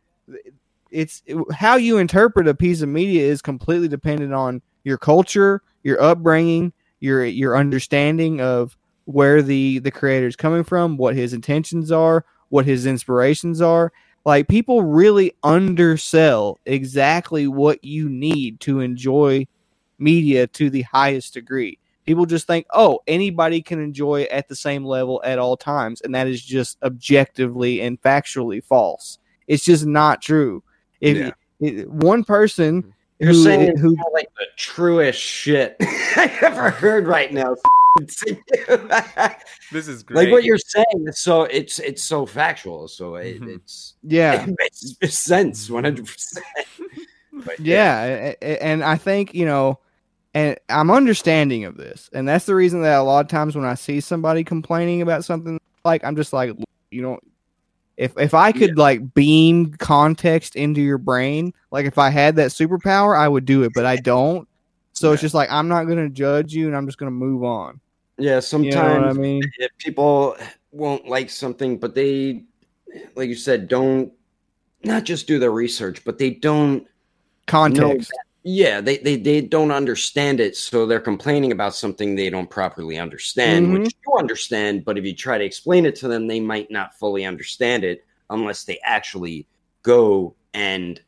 it's how you interpret a piece of media is completely dependent on your culture, your upbringing, your your understanding of where the the creator is coming from, what his intentions are, what his inspirations are. Like people really undersell exactly what you need to enjoy media to the highest degree. People just think, oh, anybody can enjoy it at the same level at all times, and that is just objectively and factually false. It's just not true. If Yeah. it- one person you're who, saying who like the truest shit i ever heard right now This is great. like what you're saying is so it's it's so factual so it, Mhm. it's yeah it makes sense 100% but yeah, a- a- and I think you know, and I'm understanding of this, and that's the reason that a lot of times when I see somebody complaining about something like, I'm just like, you know, if if I could like beam context into your brain, like if I had that superpower, I would do it, but I don't. So it's just like I'm not gonna judge you, and I'm just gonna move on. yeah You sometimes know what I mean? people won't like something, but they, like you said, don't not just do the research, but they don't. Context. Yeah, they they they don't understand it, so they're complaining about something they don't properly understand, which mm-hmm. you understand. But if you try to explain it to them, they might not fully understand it unless they actually go and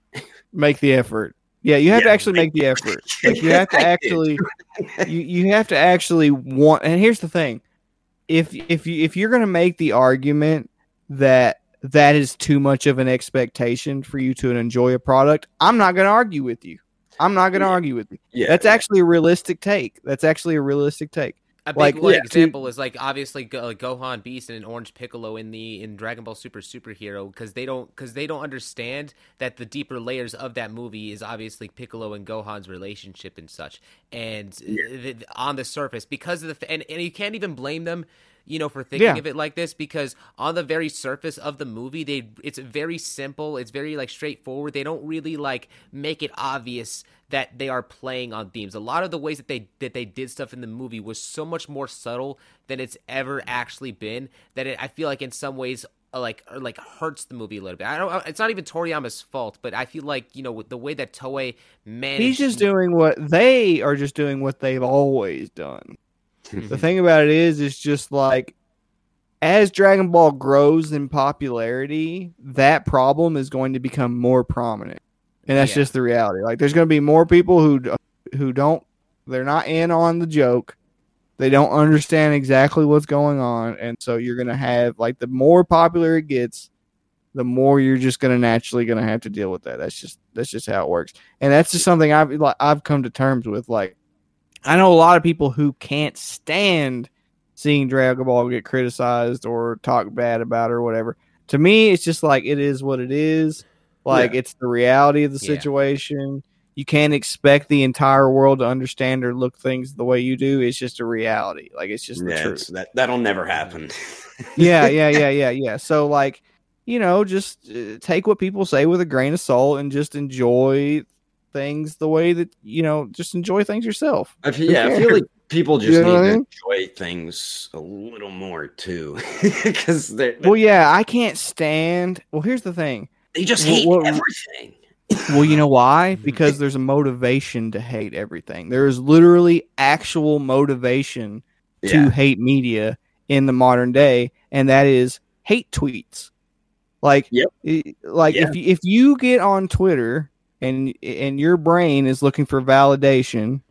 Make the effort. Yeah, you have to actually make make- the effort. Like you have to actually you you have to actually want and here's the thing. If if you if you're going to make the argument that that is too much of an expectation for you to enjoy a product i'm not going to argue with you. I'm not going to Yeah. argue with you. Yeah, that's actually a realistic take. That's actually a realistic take A big Like, like, yeah, example is like obviously Go, like Gohan Beast and an Orange Piccolo in the in Dragon Ball Super Superhero because they don't because they don't understand that the deeper layers of that movie is obviously Piccolo and Gohan's relationship and such. And th- on the surface because of the and, and you can't even blame them you know for thinking Yeah. of it like this because on the very surface of the movie they it's very simple it's very like straightforward they don't really like make it obvious that they are playing on themes a lot of the ways that they that they did stuff in the movie was so much more subtle than it's ever actually been that it, i feel like in some ways uh, like or like hurts the movie a little bit i don't it's not even toriyama's fault but i feel like you know with the way that toei managed He's just doing what they are just doing what they've always done. Mm-hmm. The thing about it is, it's just like as Dragon Ball grows in popularity, that problem is going to become more prominent, and that's Yeah. just the reality. Like, there's going to be more people who who don't, they're not in on the joke. They don't understand exactly what's going on, and so you're going to have like the more popular it gets, the more you're just going to naturally going to have to deal with that. That's just that's just how it works, and that's just something I've like, I've come to terms with. Like, I know a lot of people who can't stand seeing Dragon Ball get criticized or talk bad about or whatever. To me, it's just like it is what it is. Like Yeah. it's the reality of the Yeah. situation. You can't expect the entire world to understand or look things the way you do. It's just a reality. Like it's just the yeah, truth. that that'll never happen. yeah, yeah, yeah, yeah, yeah. So like, you know, just uh, take what people say with a grain of salt and just enjoy things the way that you know. Just enjoy things yourself. I feel, yeah, I feel like people just You know what I need to enjoy things a little more too, because they Well, yeah, I can't stand. Well, here's the thing. they just Well, hate what- everything. Well, you know why? Because there's a motivation to hate everything. There is literally actual motivation to Yeah, hate media in the modern day, and that is hate tweets. Like, Yep. like Yeah. if if you get on Twitter and and your brain is looking for validation,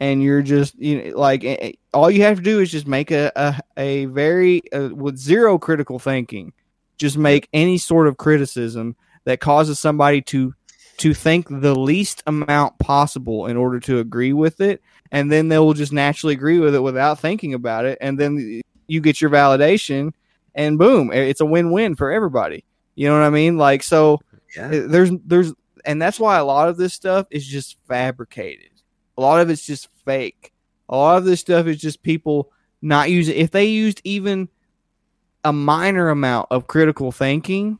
and you're just you know like all you have to do is just make a a, a very uh, with zero critical thinking, just make any sort of criticism that causes somebody to to think the least amount possible in order to agree with it and then they will just naturally agree with it without thinking about it and then you get your validation and boom it's a win-win for everybody. You know what i mean? Like so yeah. uh, there's there's and that's why a lot of this stuff is just fabricated. A lot of it's just fake. A lot of this stuff is just people not using if they used even a minor amount of critical thinking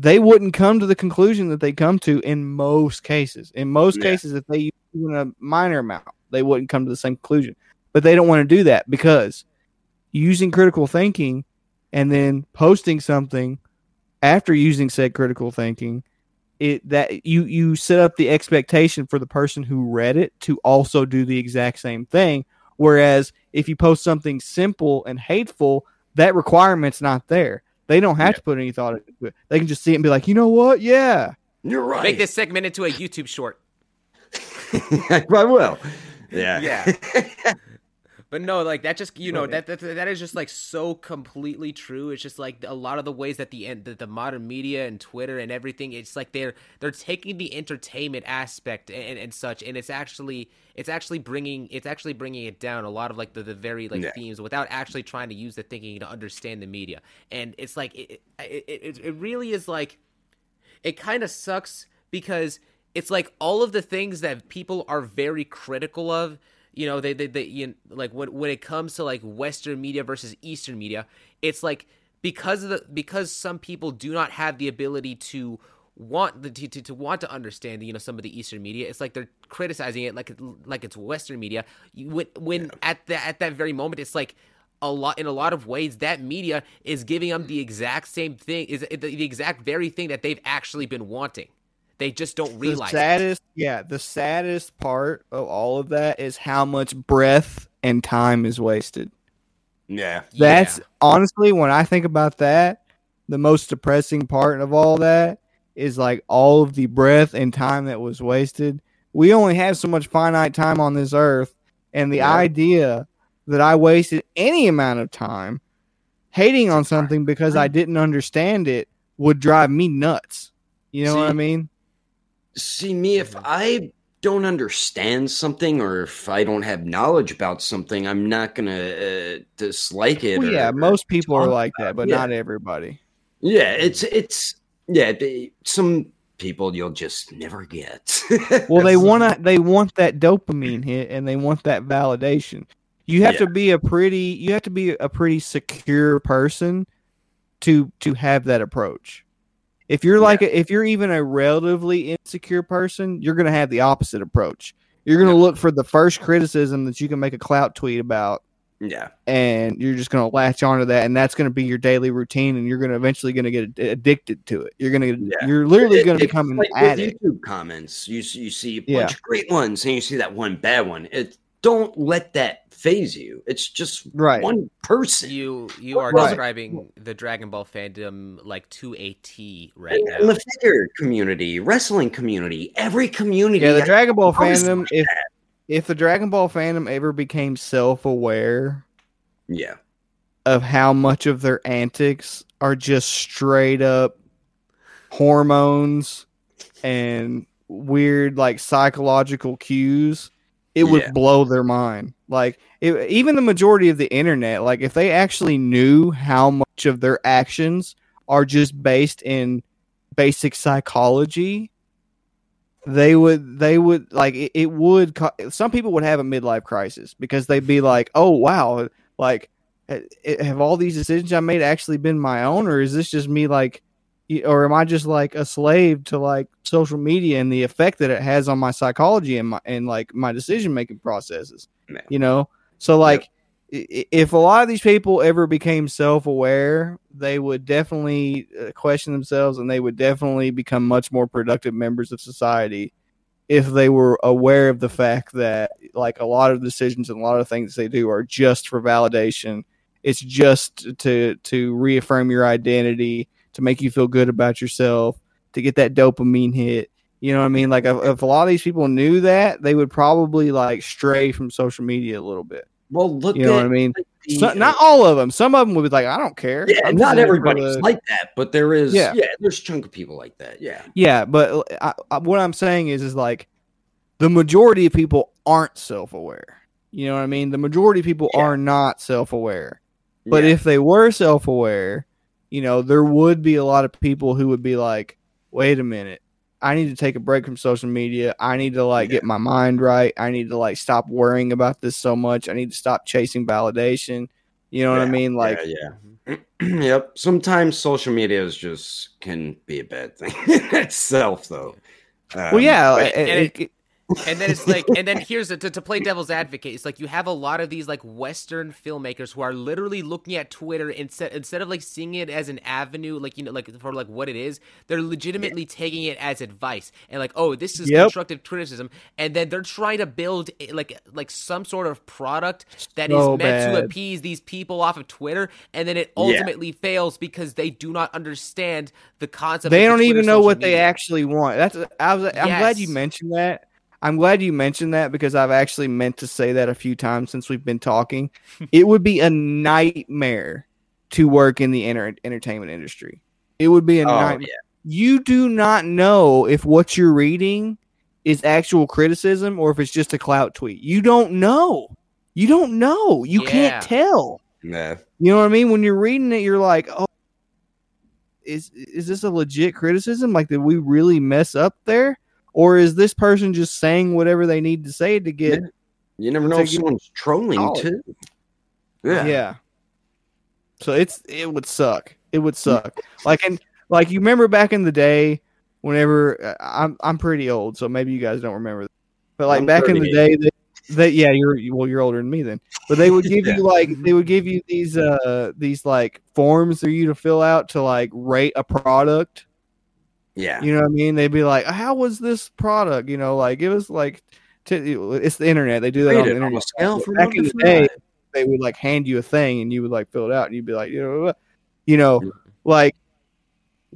they wouldn't come to the conclusion that they come to in most cases. In most Yeah. cases if they use even a minor amount they wouldn't come to the same conclusion. But they don't want to do that because using critical thinking and then posting something after using said critical thinking it that you you set up the expectation for the person who read it to also do the exact same thing whereas if you post something simple and hateful that requirement's not there they don't have Yeah. to put any thought into it they can just see it and be like you know what yeah You're right. make this segment into a youtube short I will. Yeah. Yeah. But no, like that just you know that, that that is just like so completely true. It's just like a lot of the ways that the end the, the modern media and Twitter and everything. It's like they're they're taking the entertainment aspect and, and such, and it's actually it's actually bringing it's actually bringing it down a lot of like the, the very like Yeah. themes without actually trying to use the thinking to understand the media. And it's like it it it, it really is like it kind of sucks because it's like all of the things that people are very critical of you know they they, they you know, like when when it comes to like western media versus eastern media it's like because of the because some people do not have the ability to want the to, to, to want to understand you know some of the eastern media it's like they're criticizing it like like it's western media. You, when when at that at that very moment it's like a lot in a lot of ways that media is giving them the mm-hmm. exact same thing is the, the exact very thing that they've actually been wanting they just don't the realize it. yeah the saddest part of all of that is how much breath and time is wasted Yeah. That's Yeah. honestly when I think about that, the most depressing part of all that is like all of the breath and time that was wasted. We only have so much finite time on this earth, and the Yeah. idea that I wasted any amount of time hating on something because I didn't understand it would drive me nuts. You know what I mean? See me if Mhm. I don't understand something or if I don't have knowledge about something, I'm not gonna uh, dislike it. Well, or- yeah, most people are like that, but yeah. not everybody. Yeah, it's it's yeah. They, some people you'll just never get. Well, they want to they want that dopamine hit and they want that validation. You have to be a pretty you have to be a pretty secure person to to have that approach. If you're like a, if you're even a relatively insecure person, you're going to have the opposite approach. You're going to look for the first criticism that you can make a clout tweet about Yeah, and you're just going to latch onto that and that's going to be your daily routine and you're going to eventually going to get addicted to it. You're going to Yeah. you're literally going to become an like addict. YouTube comments, you see, you see a bunch Yeah. of great ones, and you see that one bad one. It don't let that faze you. It's just Right. one person. You you are Right. describing the Dragon Ball fandom like to a T right And now. the figure community, wrestling community, every community. Yeah, the Dragon Ball fandom. like If if the Dragon Ball fandom ever became self aware yeah, of how much of their antics are just straight up hormones and weird like psychological cues, it would Yeah. blow their mind. Like it, even the majority of the internet, like if they actually knew how much of their actions are just based in basic psychology, they would they would like it, it would co- some people would have a midlife crisis because they'd be like, "Oh wow, like have all these decisions I made actually been my own or is this just me like or am I just like a slave to like social media and the effect that it has on my psychology and my and like my decision making processes Yeah. you know? So like i- if a lot of these people ever became self-aware they would definitely uh, question themselves and they would definitely become much more productive members of society if they were aware of the fact that like a lot of decisions and a lot of things they do are just for validation. It's just to to reaffirm your identity to make you feel good about yourself to get that dopamine hit you know what i mean like if, if a lot of these people knew that they would probably like stray from social media a little bit well, look you know at what i mean the, So- not all of them some of them would be like i don't care yeah, not everybody's the-" like that, but there is Yeah. yeah, there's a chunk of people like that. Yeah, Yeah, but uh, I, I, what I'm saying is, is like the majority of people aren't self-aware. You know what I mean? The majority of people Yeah. are not self-aware. But Yeah. if they were self-aware, you know, there would be a lot of people who would be like, "Wait a minute. I need to take a break from social media. I need to like Yeah. get my mind right. I need to like stop worrying about this so much. I need to stop chasing validation." You know what I mean? Like yeah, yeah. yep. Sometimes social media is just can be a bad thing itself, though. well, Um, yeah, but- it- and it- it- and then it's like and then here's the, to, to play devil's advocate it's like you have a lot of these like western filmmakers who are literally looking at twitter instead instead of like seeing it as an avenue like you know like for like what it is they're legitimately taking it as advice and like oh this is Yep. constructive criticism and then they're trying to build eh, like like some sort of product that is So meant to appease these people off of twitter and then it ultimately fails because they do not understand the concept they don't even know what they actually want. That's I was I'm glad you mentioned that. I'm glad you mentioned that because I've actually meant to say that a few times since we've been talking. it would be a nightmare to work in the enter- entertainment industry. It would be a oh, nightmare. yeah. You do not know if what you're reading is actual criticism or if it's just a clout tweet. You don't know. You don't know. You Yeah. can't tell. Yeah. You know what I mean? When you're reading it, you're like, "Oh, is is this a legit criticism? Like, did we really mess up there, or is this person just saying whatever they need to say to get?" You never know To if get- someone's trolling Oh. too. Yeah. Yeah. So it's it would suck. It would suck. Like and like you remember back in the day, whenever uh, I'm I'm pretty old, so maybe you guys don't remember. That. But like I'm back in the day, that that yeah, you're well, you're older than me then. But they would give Yeah. you like they would give you these uh these like forms for you to fill out to like rate a product. Yeah. You know what I mean? They'd be like, "How was this product?" You know, like it was like, t- it's the internet. They do that on the on internet. scale Back in the day, they would like hand you a thing and you would like fill it out and you'd be like, you know, you know, like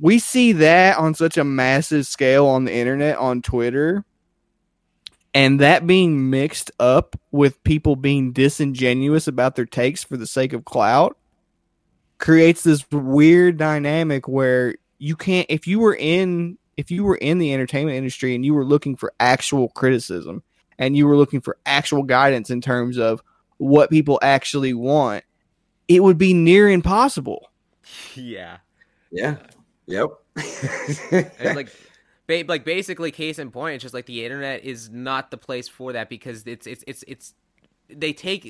we see that on such a massive scale on the internet on Twitter, and that being mixed up with people being disingenuous about their takes for the sake of clout creates this weird dynamic where you can't if you were in if you were in the entertainment industry and you were looking for actual criticism and you were looking for actual guidance in terms of what people actually want, it would be near impossible. Yeah. Yeah. Yep. And like ba- like basically case in point it's just like the internet is not the place for that because it's it's it's it's they take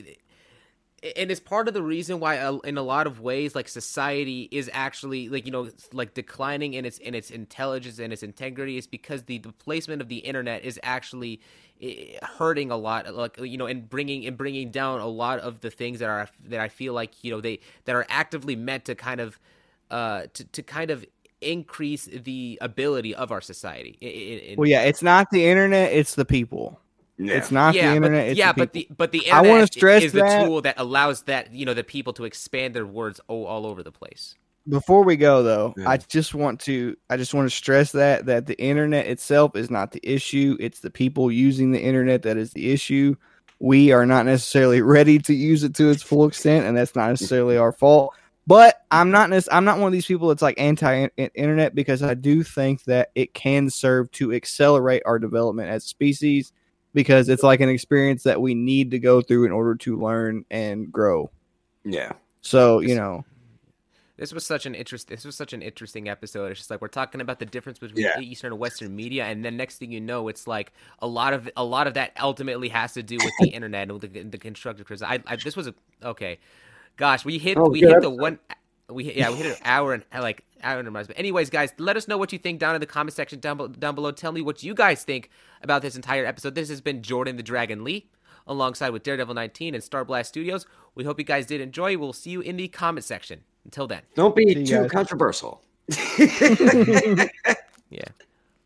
and it's part of the reason why uh, in a lot of ways like society is actually like you know like declining in its in its intelligence and its integrity is because the, the placement of the internet is actually eh, hurting a lot like you know and bringing and bringing down a lot of the things that are that I feel like you know they that are actively meant to kind of uh to, to kind of increase the ability of our society in, in, Well, yeah, it's not the internet; it's the people. Yeah. It's not yeah, the internet. but, it's yeah, the but the but the I wanna internet stress is the that- tool that allows that you know the people to expand their words all, all over the place. Before we go though, Yeah. I just want to I just want to stress that that the internet itself is not the issue. It's the people using the internet that is the issue. We are not necessarily ready to use it to its full extent, and that's not necessarily our fault. But I'm not nec- I'm not one of these people that's like anti internet because I do think that it can serve to accelerate our development as species because it's like an experience that we need to go through in order to learn and grow. yeah. So, you know, This was such an interest. This was such an interesting episode. It's just like we're talking about the difference between Yeah. Eastern and Western media, and then next thing you know, it's like a lot of a lot of that ultimately has to do with the internet and the, the constructive criticism. I, I this was a okay. Gosh, we hit Oh, we good hit the episode. one. We yeah we hit an hour and like hour and minutes. But anyways, guys, let us know what you think down in the comment section down, down below. Tell me what you guys think about this entire episode. This has been Jordan the Dragonlee, alongside with Daredevil 19 and Starblast Studios. We hope you guys did enjoy. We'll see you in the comment section. Until then. Don't be too guys. controversial. Yeah.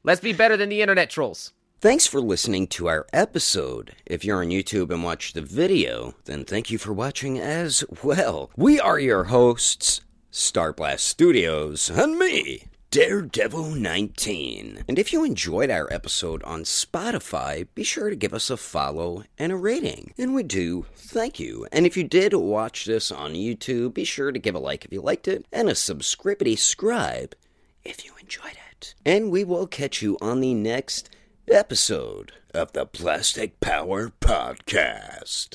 Let's be better than the internet trolls. Thanks for listening to our episode. If you're on YouTube and watch the video, then thank you for watching as well. We are your hosts, Starblast Studios, and me, Daredevil 19. And if you enjoyed our episode on Spotify, be sure to give us a follow and a rating. And we do thank you. And if you did watch this on YouTube, be sure to give a like if you liked it, and a subscribity scribe if you enjoyed it. And we will catch you on the next episode of the Plastic Power Podcast.